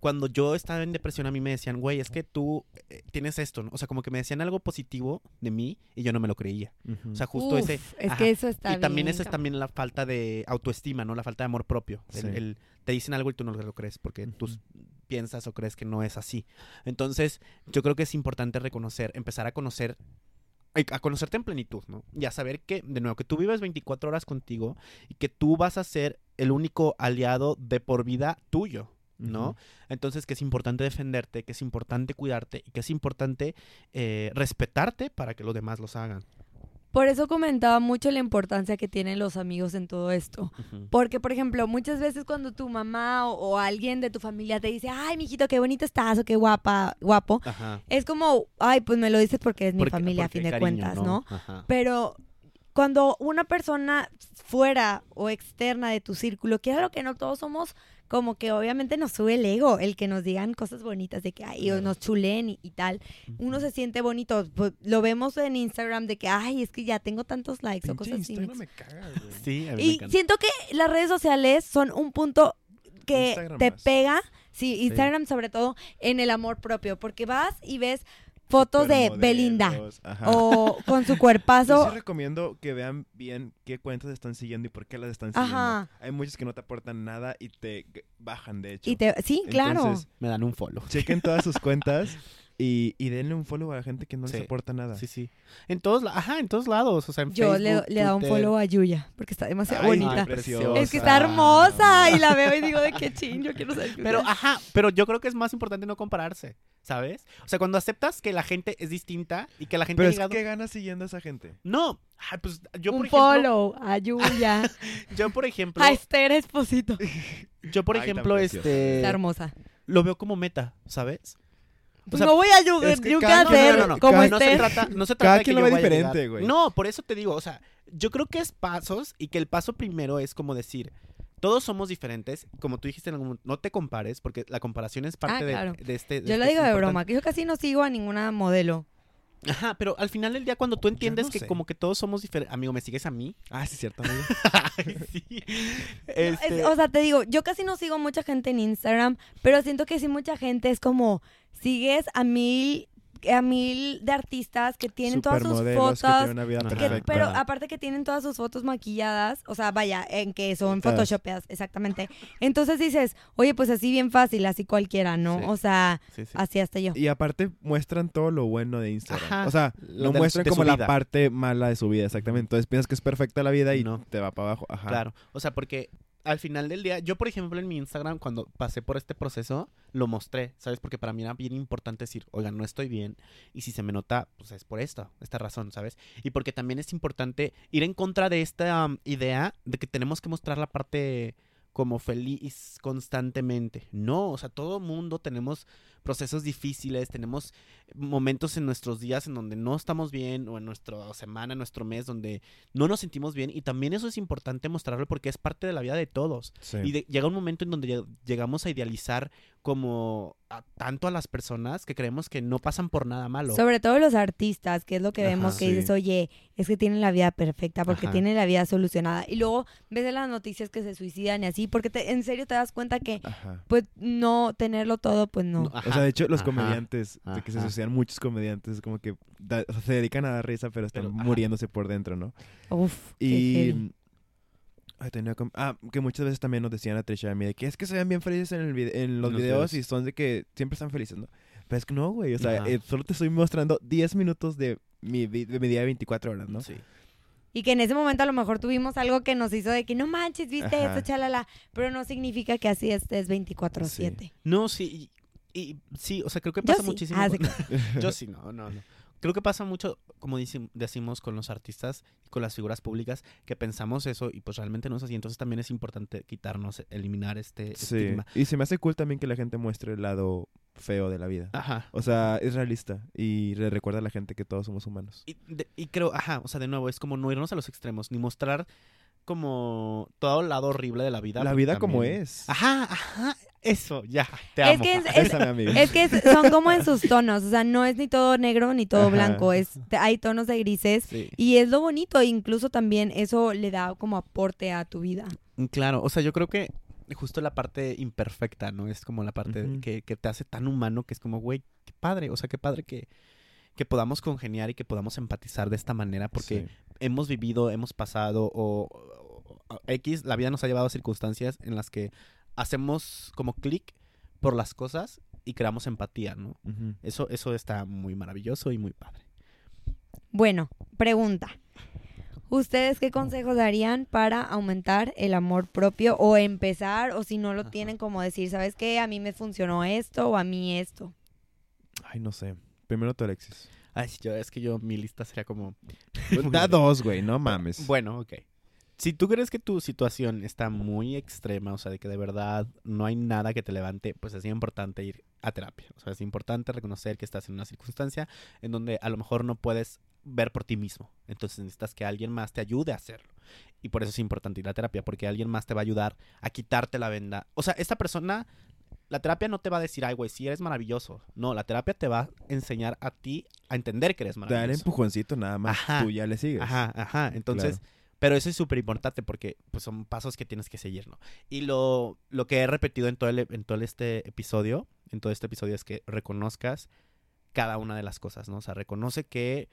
[SPEAKER 1] Cuando yo estaba en depresión, a mí me decían, güey, es que tú eh, tienes esto, ¿no? O sea, como que me decían algo positivo de mí y yo no me lo creía. O sea, justo
[SPEAKER 2] Uf,
[SPEAKER 1] ese...
[SPEAKER 2] Es
[SPEAKER 1] ajá.
[SPEAKER 2] que eso está
[SPEAKER 1] y también
[SPEAKER 2] bien,
[SPEAKER 1] esa es también la falta de autoestima, ¿no? La falta de amor propio. El-
[SPEAKER 3] Sí.
[SPEAKER 1] el- te dicen algo y tú no lo crees porque tú piensas o crees que no es así. Entonces, yo creo que es importante reconocer, empezar a conocer, a conocerte en plenitud, ¿no? Y a saber que, de nuevo, que tú vives 24 horas contigo y que tú vas a ser el único aliado de por vida tuyo. ¿no? Entonces que es importante defenderte, que es importante cuidarte y que es importante eh, respetarte para que los demás los hagan.
[SPEAKER 2] Por eso comentaba mucho la importancia que tienen los amigos en todo esto. Porque, por ejemplo, muchas veces cuando tu mamá o, o alguien de tu familia te dice, ay, mijito, qué bonito estás o qué guapa, guapo,
[SPEAKER 1] Ajá.
[SPEAKER 2] es como, ay, pues me lo dices porque es mi familia a fin de
[SPEAKER 1] cariño,
[SPEAKER 2] cuentas, ¿no?
[SPEAKER 1] Ajá.
[SPEAKER 2] Pero cuando una persona fuera o externa de tu círculo, que lo que no todos somos, como que obviamente nos sube el ego, el que nos digan cosas bonitas de que, ay, o
[SPEAKER 3] Claro.
[SPEAKER 2] nos chulen y, y tal. Uno se siente bonito. Pues, lo vemos en Instagram de que, ay, es que ya tengo tantos likes o cosas así.
[SPEAKER 3] Instagram me caga, güey.
[SPEAKER 1] Sí, a mí
[SPEAKER 2] Y siento que las redes sociales son un punto que
[SPEAKER 3] Instagram
[SPEAKER 2] te
[SPEAKER 3] más.
[SPEAKER 2] pega, sí, Instagram sobre todo, en el amor propio, porque vas y ves fotos de Belinda
[SPEAKER 3] ajá.
[SPEAKER 2] o con su
[SPEAKER 3] Yo
[SPEAKER 2] cuerpazo.
[SPEAKER 3] sí recomiendo que vean bien qué cuentas están siguiendo y por qué las están siguiendo.
[SPEAKER 2] Ajá.
[SPEAKER 3] Hay muchos que no te aportan nada y te bajan, de hecho.
[SPEAKER 2] Y te, sí, claro.
[SPEAKER 3] Entonces,
[SPEAKER 1] Me dan un follow.
[SPEAKER 3] chequen todas sus cuentas Y, y denle un follow a la gente que no
[SPEAKER 1] Sí.
[SPEAKER 3] les aporta nada.
[SPEAKER 1] Sí, sí. En todos, ajá, en todos lados. O sea, en
[SPEAKER 2] Yo le,
[SPEAKER 1] Facebook,
[SPEAKER 2] le da un follow a Yuya, porque está demasiado
[SPEAKER 3] Ay,
[SPEAKER 2] bonita.
[SPEAKER 3] preciosa.
[SPEAKER 2] Es que está hermosa y la veo y digo de qué ching, yo quiero ser Yuya.
[SPEAKER 1] Pero, ajá, pero yo creo que es más importante no compararse, ¿sabes? O sea, cuando aceptas que la gente es distinta y que la gente
[SPEAKER 3] Pero
[SPEAKER 1] ha
[SPEAKER 3] es
[SPEAKER 1] llegado...
[SPEAKER 3] que ganas siguiendo a esa gente.
[SPEAKER 1] No, ay, pues yo
[SPEAKER 2] un
[SPEAKER 1] por ejemplo...
[SPEAKER 2] follow a Yuya,
[SPEAKER 1] Yo por ejemplo...
[SPEAKER 2] a Esther Esposito.
[SPEAKER 1] Yo por
[SPEAKER 3] Ay,
[SPEAKER 1] ejemplo, este...
[SPEAKER 2] Está hermosa.
[SPEAKER 1] Lo veo como meta, ¿sabes? O sea,
[SPEAKER 2] no voy a
[SPEAKER 3] es que cada-
[SPEAKER 2] a
[SPEAKER 3] no,
[SPEAKER 2] hacer
[SPEAKER 3] no, no, no,
[SPEAKER 2] como
[SPEAKER 3] cada-
[SPEAKER 1] no se trata, no se
[SPEAKER 3] Cada
[SPEAKER 1] trata de que
[SPEAKER 3] quien lo ve diferente, güey.
[SPEAKER 1] No, por eso te digo, o sea, yo creo que es pasos y que el paso primero es como decir, todos somos diferentes, como tú dijiste en algún momento, no te compares porque la comparación es parte
[SPEAKER 2] Ah,
[SPEAKER 1] de-
[SPEAKER 2] claro.
[SPEAKER 1] de, este de
[SPEAKER 2] Yo lo
[SPEAKER 1] este
[SPEAKER 2] digo de
[SPEAKER 1] importante-
[SPEAKER 2] broma, que yo casi no sigo a ninguna modelo.
[SPEAKER 1] Ajá, pero al final del día cuando tú entiendes
[SPEAKER 3] no
[SPEAKER 1] que
[SPEAKER 3] sé.
[SPEAKER 1] como que todos somos diferentes, amigo, ¿me sigues a mí?
[SPEAKER 3] Ah, sí, cierto, amigo.
[SPEAKER 1] Ay, sí.
[SPEAKER 2] Es-
[SPEAKER 1] Este,
[SPEAKER 2] o sea, te digo, yo casi no sigo mucha gente en Instagram, pero siento que sí mucha gente es como, sigues a mil, a mil de artistas que tienen todas sus
[SPEAKER 3] que
[SPEAKER 2] fotos.
[SPEAKER 3] una vida
[SPEAKER 2] que- pero aparte que tienen todas sus fotos maquilladas, o sea, vaya, en que son photoshopeadas, exactamente. Entonces dices, oye, pues así bien fácil, así cualquiera, ¿no?
[SPEAKER 1] Sí.
[SPEAKER 2] O sea,
[SPEAKER 1] sí, sí.
[SPEAKER 2] así hasta yo.
[SPEAKER 3] Y aparte muestran todo lo bueno de Instagram.
[SPEAKER 1] Ajá.
[SPEAKER 3] O sea,
[SPEAKER 1] Lo de-
[SPEAKER 3] muestran como la parte mala de su vida, exactamente. Entonces piensas que es perfecta la vida y
[SPEAKER 1] No.
[SPEAKER 3] te va para abajo. Ajá.
[SPEAKER 1] Claro, o sea, porque al final del día, yo por ejemplo en mi Instagram, cuando pasé por este proceso, lo mostré, ¿sabes? Porque para mí era bien importante decir, oigan, no estoy bien, y si se me nota, pues es por esta, esta razón, ¿sabes? Y porque también es importante ir en contra de esta um, idea de que tenemos que mostrar la parte como feliz constantemente. No, o sea, todo mundo tenemos procesos difíciles, tenemos momentos en nuestros días en donde no estamos bien o en nuestra semana, en nuestro mes donde no nos sentimos bien y también eso es importante mostrarlo porque es parte de la vida de todos.
[SPEAKER 3] Sí.
[SPEAKER 1] Y de- llega un momento en donde lleg- llegamos a idealizar como a- tanto a las personas que creemos que no pasan por nada malo.
[SPEAKER 2] Sobre todo los artistas, que es lo que
[SPEAKER 1] Ajá,
[SPEAKER 2] vemos que
[SPEAKER 3] sí.
[SPEAKER 2] dices, oye, es que tienen la vida perfecta porque
[SPEAKER 1] Ajá.
[SPEAKER 2] tienen la vida solucionada. Y luego ves las noticias que se suicidan y así, porque te- en serio te das cuenta que,
[SPEAKER 3] Ajá.
[SPEAKER 2] pues, no tenerlo todo, pues no.
[SPEAKER 1] No,
[SPEAKER 3] O sea, de hecho, los
[SPEAKER 1] ajá.
[SPEAKER 3] comediantes, de que se
[SPEAKER 1] ajá.
[SPEAKER 3] suicidan muchos comediantes, como que da- o sea, se dedican a dar risa, pero están
[SPEAKER 1] Pero, ajá.
[SPEAKER 3] muriéndose por dentro, ¿no?
[SPEAKER 2] Uf,
[SPEAKER 3] Y. Ay, tenía com- ah, que muchas veces también nos decían a Trisha y a mí de que es que se ven bien felices en, el vide- en los,
[SPEAKER 1] los
[SPEAKER 3] videos,
[SPEAKER 1] videos.
[SPEAKER 3] y son de que siempre están felices, ¿no? Pero es que no, güey. O sea,
[SPEAKER 1] Ajá.
[SPEAKER 3] eh, solo te estoy mostrando 10 minutos de mi, vi- de mi día de 24 horas, ¿no?
[SPEAKER 1] Sí.
[SPEAKER 2] Y que en ese momento a lo mejor tuvimos algo que nos hizo de que no manches, viste
[SPEAKER 3] Ajá.
[SPEAKER 2] esto, chalala. Pero no significa que así estés 24-7.
[SPEAKER 1] No, sí. Y, sí, o sea, creo que pasa muchísimo.
[SPEAKER 2] Ah,
[SPEAKER 1] con- Yo sí, no, no, no. Creo que pasa mucho, como decimos con los artistas y con las figuras públicas, que pensamos eso y pues realmente no es así. Entonces también es importante quitarnos, eliminar este
[SPEAKER 3] Sí.
[SPEAKER 1] estigma.
[SPEAKER 3] Y se me hace cool también que la gente muestre el lado feo de la vida.
[SPEAKER 1] Ajá.
[SPEAKER 3] O sea, es realista y le recuerda a la gente que todos somos humanos.
[SPEAKER 1] Y, de- y creo, ajá, o sea, de nuevo, es como no irnos a los extremos, ni mostrar como todo el lado horrible de la vida.
[SPEAKER 3] La vida como es.
[SPEAKER 1] Ajá, ajá, eso, ya, te
[SPEAKER 2] Es
[SPEAKER 1] amo.
[SPEAKER 2] que es- que es- son como en sus tonos, o sea, no es ni todo negro ni todo
[SPEAKER 3] Ajá.
[SPEAKER 2] blanco, es hay tonos de grises
[SPEAKER 1] Sí.
[SPEAKER 2] y es lo bonito, e incluso también eso le da como aporte a tu vida.
[SPEAKER 1] Mm, Claro, o sea, yo creo que justo la parte imperfecta, ¿no? Es como la parte que, que te hace tan humano que es como, güey, qué padre, o sea, qué padre que, que podamos congeniar y que podamos empatizar de esta manera porque
[SPEAKER 3] Sí.
[SPEAKER 1] hemos vivido, hemos pasado o, o- o- X, la vida nos ha llevado a circunstancias en las que hacemos como clic por las cosas y creamos empatía, ¿no? Eso, eso está muy maravilloso y muy padre.
[SPEAKER 2] Bueno, pregunta. ¿Ustedes qué consejos darían para aumentar el amor propio o empezar o si no lo
[SPEAKER 1] Ajá.
[SPEAKER 2] tienen como decir, ¿sabes qué? A mí me funcionó esto o a mí esto.
[SPEAKER 3] Ay, no sé. Primero tú, Alexis.
[SPEAKER 1] Ay, yo, es que yo, mi lista sería como...
[SPEAKER 3] da dos, güey, no mames.
[SPEAKER 1] Bueno, ok. Si tú crees que tu situación está muy extrema, o sea, de que de verdad no hay nada que te levante, pues es importante ir a terapia. O sea, es importante reconocer que estás en una circunstancia en donde a lo mejor no puedes ver por ti mismo. Entonces necesitas que alguien más te ayude a hacerlo. Y por eso es importante ir a terapia, porque alguien más te va a ayudar a quitarte la venda. O sea, esta persona, la terapia no te va a decir, ay, güey, sí eres maravilloso. No, la terapia te va a enseñar a ti a entender que eres maravilloso.
[SPEAKER 3] empujoncito nada más.
[SPEAKER 1] Ajá.
[SPEAKER 3] Tú ya le sigues.
[SPEAKER 1] Ajá, ajá. Entonces, pero eso es súper importante porque pues, son pasos que tienes que seguir, ¿no? Y lo, lo que he repetido en todo, el, en todo este episodio, en todo este episodio es que reconozcas cada una de las cosas, ¿no? O sea, reconoce que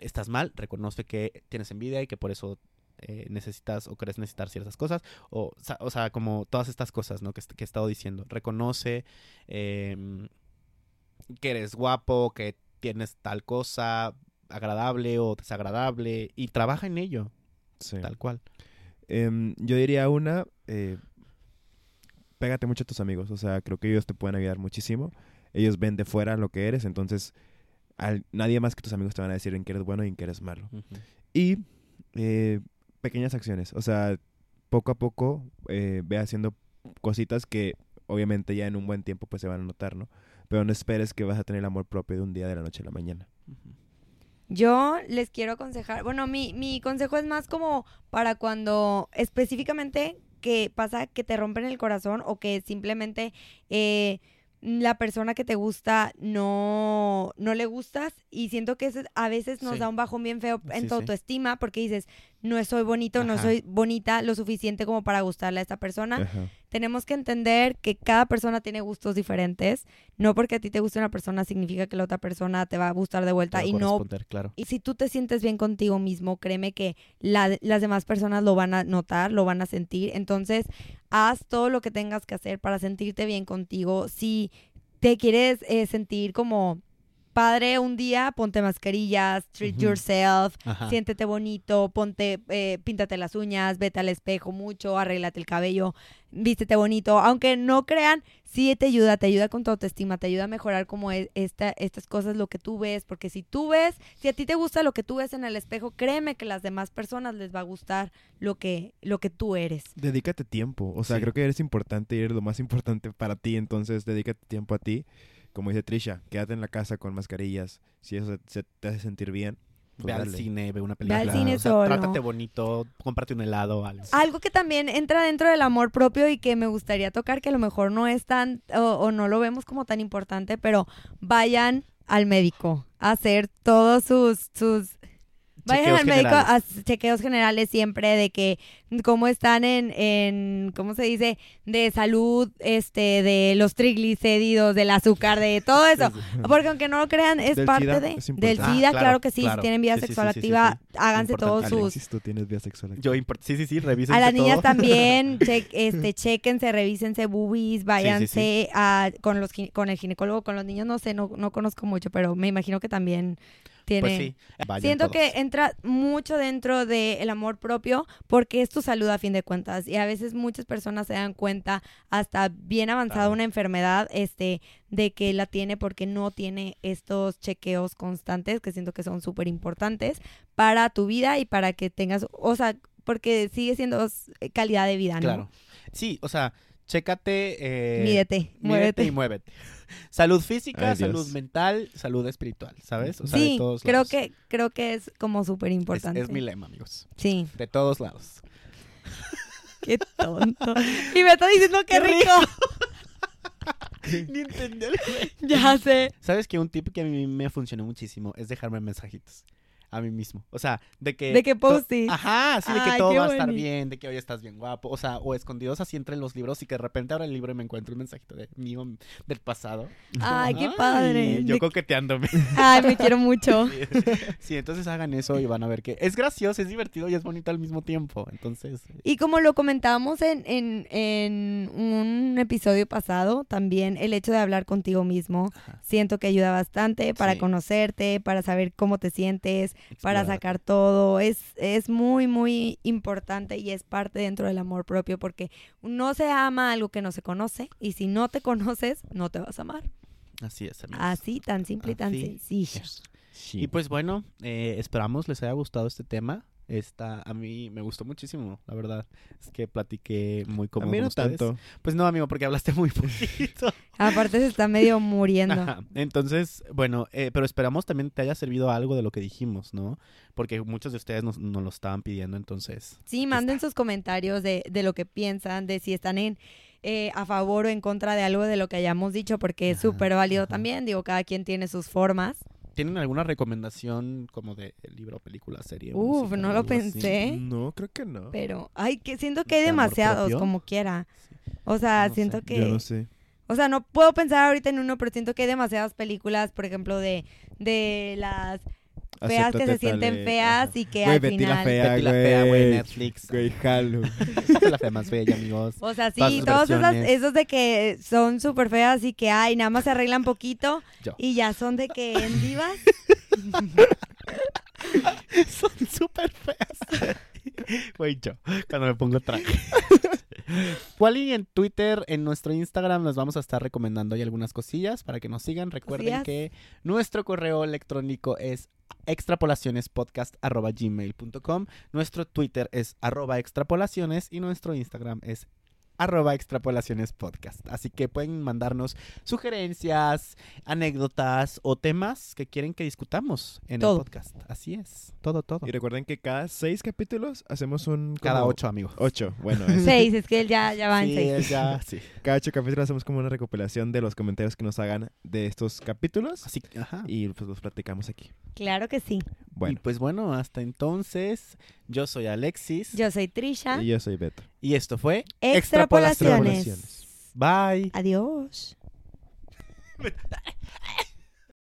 [SPEAKER 1] estás mal, reconoce que tienes envidia y que por eso eh, necesitas o crees necesitar ciertas cosas, o, o sea, como todas estas cosas, ¿no? Que, que he estado diciendo. Reconoce, eh, que eres guapo, que tienes tal cosa agradable o desagradable y trabaja en ello,
[SPEAKER 3] Sí.
[SPEAKER 1] tal cual.
[SPEAKER 3] Em, yo diría una, eh, pégate mucho a tus amigos, o sea, creo que ellos te pueden ayudar muchísimo. Ellos ven de fuera lo que eres, entonces al- nadie más que tus amigos te van a decir en qué eres bueno y en qué eres malo. Y eh, pequeñas acciones, o sea, poco a poco eh, ve haciendo cositas que obviamente ya en un buen tiempo pues se van a notar, ¿no? Pero no esperes que vas a tener el amor propio de un día de la noche a la mañana.
[SPEAKER 2] Yo les quiero aconsejar, bueno, mi, mi consejo es más como para cuando específicamente que pasa que te rompen el corazón o que simplemente eh, la persona que te gusta no, no le gustas y siento que eso a veces nos
[SPEAKER 1] Sí.
[SPEAKER 2] da un bajón bien feo en
[SPEAKER 1] Sí,
[SPEAKER 2] tu
[SPEAKER 1] sí.
[SPEAKER 2] autoestima porque dices, no soy bonito, no soy bonita lo suficiente como para gustarle a esta persona.
[SPEAKER 3] Ajá.
[SPEAKER 2] Tenemos que entender que cada persona tiene gustos diferentes. No porque a ti te guste una persona significa que la otra persona te va a gustar de vuelta.
[SPEAKER 1] Te va a
[SPEAKER 2] Y no
[SPEAKER 1] claro.
[SPEAKER 2] y si tú te sientes bien contigo mismo, créeme que la- las demás personas lo van a notar, lo van a sentir. Entonces, haz todo lo que tengas que hacer para sentirte bien contigo. Si te quieres eh, sentir como padre un día, ponte mascarillas, treat yourself,
[SPEAKER 1] Ajá.
[SPEAKER 2] siéntete bonito, ponte, eh, píntate las uñas, vete al espejo mucho, arréglate el cabello, vístete bonito. Aunque no crean, sí te ayuda, te ayuda con tu autoestima, te ayuda a mejorar como es esta, estas cosas, lo que tú ves, porque si tú ves, si a ti te gusta lo que tú ves en el espejo, créeme que las demás personas les va a gustar lo que, lo que tú eres.
[SPEAKER 3] Dedícate tiempo, o sea,
[SPEAKER 1] Sí.
[SPEAKER 3] creo que eres importante y eres lo más importante para ti, entonces dedícate tiempo a ti. Como dice Trisha, quédate en la casa con mascarillas, si eso se, se te hace sentir bien. pues
[SPEAKER 1] Ve al cine, ve una
[SPEAKER 2] Ve
[SPEAKER 1] película.
[SPEAKER 2] al cine
[SPEAKER 1] o sea,
[SPEAKER 2] solo.
[SPEAKER 1] Trátate bonito, cómprate un helado, algo.
[SPEAKER 2] Algo que también entra dentro del amor propio y que me gustaría tocar, que a lo mejor no es tan, o, o no lo vemos como tan importante, pero vayan al médico a hacer todos sus, sus Vayan
[SPEAKER 1] Chequeos
[SPEAKER 2] al médico a
[SPEAKER 1] generales.
[SPEAKER 2] chequeos generales siempre de que cómo están en, en, ¿cómo se dice? De salud, este, de los triglicéridos, del azúcar, de todo eso. Porque aunque no lo crean, es
[SPEAKER 3] Del
[SPEAKER 2] parte
[SPEAKER 3] SIDA
[SPEAKER 2] de,
[SPEAKER 3] es
[SPEAKER 2] del
[SPEAKER 3] importante.
[SPEAKER 1] Ah,
[SPEAKER 2] SIDA,
[SPEAKER 1] claro,
[SPEAKER 2] claro, que sí,
[SPEAKER 1] claro.
[SPEAKER 2] si tienen vida
[SPEAKER 1] Sí,
[SPEAKER 2] sexual
[SPEAKER 1] sí, sí, sí,
[SPEAKER 2] activa,
[SPEAKER 1] sí.
[SPEAKER 2] háganse
[SPEAKER 1] Importante.
[SPEAKER 2] todos sus...
[SPEAKER 3] Alexis, tú tienes vía sexual activa.
[SPEAKER 1] Yo import- sí, sí, sí, revisen
[SPEAKER 2] A las niñas
[SPEAKER 1] todo.
[SPEAKER 2] también, che- este, chequense, revísense boobies, váyanse A, con los con el ginecólogo, con los niños no sé, no, no conozco mucho, pero me imagino que también tiene...
[SPEAKER 1] Pues sí,
[SPEAKER 2] Siento
[SPEAKER 1] todos.
[SPEAKER 2] que entra mucho dentro del amor propio porque es tu salud a fin de cuentas y a veces muchas personas se dan cuenta hasta bien avanzada una enfermedad este de que la tiene porque no tiene estos chequeos constantes que siento que son súper importantes para tu vida y para que tengas, o sea, porque sigue siendo s- calidad de vida, ¿no?
[SPEAKER 1] Claro. Sí, o sea, chécate. Eh,
[SPEAKER 2] Mídete,
[SPEAKER 1] mídete
[SPEAKER 2] muévete.
[SPEAKER 1] y muévete. Salud física,
[SPEAKER 3] Ay,
[SPEAKER 1] salud mental, salud espiritual, ¿sabes? O sea,
[SPEAKER 2] sí,
[SPEAKER 1] de todos
[SPEAKER 2] creo
[SPEAKER 1] lados.
[SPEAKER 2] que creo que es como súper importante.
[SPEAKER 1] es mi lema, amigos.
[SPEAKER 2] Sí,
[SPEAKER 1] De todos lados.
[SPEAKER 2] qué tonto. y me está diciendo qué
[SPEAKER 1] ¡Qué
[SPEAKER 2] rico.
[SPEAKER 1] Ni
[SPEAKER 2] ya sé.
[SPEAKER 1] ¿Sabes que un tip que a mí me funcionó muchísimo es dejarme mensajitos a mí mismo? O sea, de que...
[SPEAKER 2] De que post-it.
[SPEAKER 1] Ajá, sí, de que
[SPEAKER 2] Ay,
[SPEAKER 1] todo va a estar bien, de que hoy estás bien guapo. O sea, o escondidos así entre los libros y que de repente abro el libro y me encuentro un mensajito de mío del pasado.
[SPEAKER 2] Ay, qué padre.
[SPEAKER 1] Yo
[SPEAKER 2] De-
[SPEAKER 1] coqueteándome.
[SPEAKER 2] Ay, me quiero mucho.
[SPEAKER 1] Sí, entonces hagan eso y van a ver que es gracioso, es divertido y es bonito al mismo tiempo. Entonces,
[SPEAKER 2] Y como lo comentábamos en, en, en un episodio pasado, también el hecho de hablar contigo mismo,
[SPEAKER 1] Ajá.
[SPEAKER 2] siento que ayuda bastante para
[SPEAKER 1] Sí.
[SPEAKER 2] conocerte, para saber cómo te sientes, para sacar todo. Es, es muy, muy importante y es parte dentro del amor propio porque no se ama algo que no se conoce y si no te conoces, no te vas a amar.
[SPEAKER 1] Así es, amigos.
[SPEAKER 2] Así, tan simple y tan sencillo.
[SPEAKER 1] Y pues bueno, eh, esperamos les haya gustado este tema. Esta, a mí me gustó muchísimo, la verdad. Es que platiqué muy
[SPEAKER 3] A
[SPEAKER 1] cómodo
[SPEAKER 3] mí
[SPEAKER 1] con
[SPEAKER 3] no tanto.
[SPEAKER 1] Pues no, amigo, porque hablaste muy poquito.
[SPEAKER 2] Aparte se está medio muriendo.
[SPEAKER 1] Ajá. Entonces, bueno, eh, pero esperamos también te haya servido algo de lo que dijimos, ¿no? Porque muchos de ustedes nos, nos lo estaban pidiendo, entonces.
[SPEAKER 2] Sí, manden sus comentarios de, de lo que piensan, de si están en eh, a favor o en contra de algo de lo que hayamos dicho, porque es súper válido
[SPEAKER 1] ajá.
[SPEAKER 2] también. Digo, cada quien tiene sus formas.
[SPEAKER 1] ¿Tienen alguna recomendación como de libro, película, serie?
[SPEAKER 2] Uf,
[SPEAKER 1] música,
[SPEAKER 2] no lo
[SPEAKER 1] así?
[SPEAKER 2] pensé.
[SPEAKER 3] No, creo que no.
[SPEAKER 2] Pero, ay, que siento que hay
[SPEAKER 1] ¿De amor
[SPEAKER 2] demasiados,
[SPEAKER 1] propio?
[SPEAKER 2] como quiera.
[SPEAKER 1] Sí.
[SPEAKER 2] O sea,
[SPEAKER 1] No
[SPEAKER 2] siento
[SPEAKER 1] sé.
[SPEAKER 2] que...
[SPEAKER 3] Yo no sé.
[SPEAKER 2] O sea, no puedo pensar ahorita en uno, pero siento que hay demasiadas películas, por ejemplo, de, de las feas que se sienten feas y que
[SPEAKER 3] Güey,
[SPEAKER 2] al
[SPEAKER 3] Betty la
[SPEAKER 2] final...
[SPEAKER 3] fea,
[SPEAKER 1] Betty la fea, güey. Netflix.
[SPEAKER 3] Güey, jalo.
[SPEAKER 1] la fea más bella, amigos.
[SPEAKER 2] O sea, sí, todos esas,
[SPEAKER 1] versiones.
[SPEAKER 2] esos de que son súper feas y que, ay, nada más se arreglan poquito
[SPEAKER 1] Yo.
[SPEAKER 2] y ya son de que en divas.
[SPEAKER 1] Son súper feas. Güey, yo, cuando me pongo traje. Wally en Twitter, en nuestro Instagram, nos vamos a estar recomendando ahí algunas cosillas para que nos sigan. Recuerden
[SPEAKER 2] Cosillas.
[SPEAKER 1] que nuestro correo electrónico es extrapolacionespodcast.gmail.com Nuestro Twitter es arroba extrapolaciones y nuestro Instagram es arroba extrapolacionespodcast. Así que pueden mandarnos sugerencias, anécdotas o temas que quieren que discutamos en
[SPEAKER 2] Todo.
[SPEAKER 1] el podcast. Así es, todo, todo.
[SPEAKER 3] Y recuerden que cada seis capítulos hacemos un...
[SPEAKER 1] Cada ocho, amigos.
[SPEAKER 3] Ocho, bueno. es-
[SPEAKER 2] Seis, es que él ya, ya va en
[SPEAKER 1] Sí,
[SPEAKER 2] seis.
[SPEAKER 1] él ya, sí.
[SPEAKER 3] Cada ocho capítulos hacemos como una recopilación de los comentarios que nos hagan de estos capítulos.
[SPEAKER 1] Así que, ajá.
[SPEAKER 3] Y pues los platicamos aquí.
[SPEAKER 2] Claro que sí.
[SPEAKER 1] Y
[SPEAKER 3] Bueno,
[SPEAKER 1] pues bueno, hasta entonces, yo soy Alexis
[SPEAKER 2] Yo soy Trisha.
[SPEAKER 3] y yo soy Beto.
[SPEAKER 1] y esto fue
[SPEAKER 2] Extrapolaciones.
[SPEAKER 3] Extrapolaciones.
[SPEAKER 1] Bye.
[SPEAKER 2] Adiós.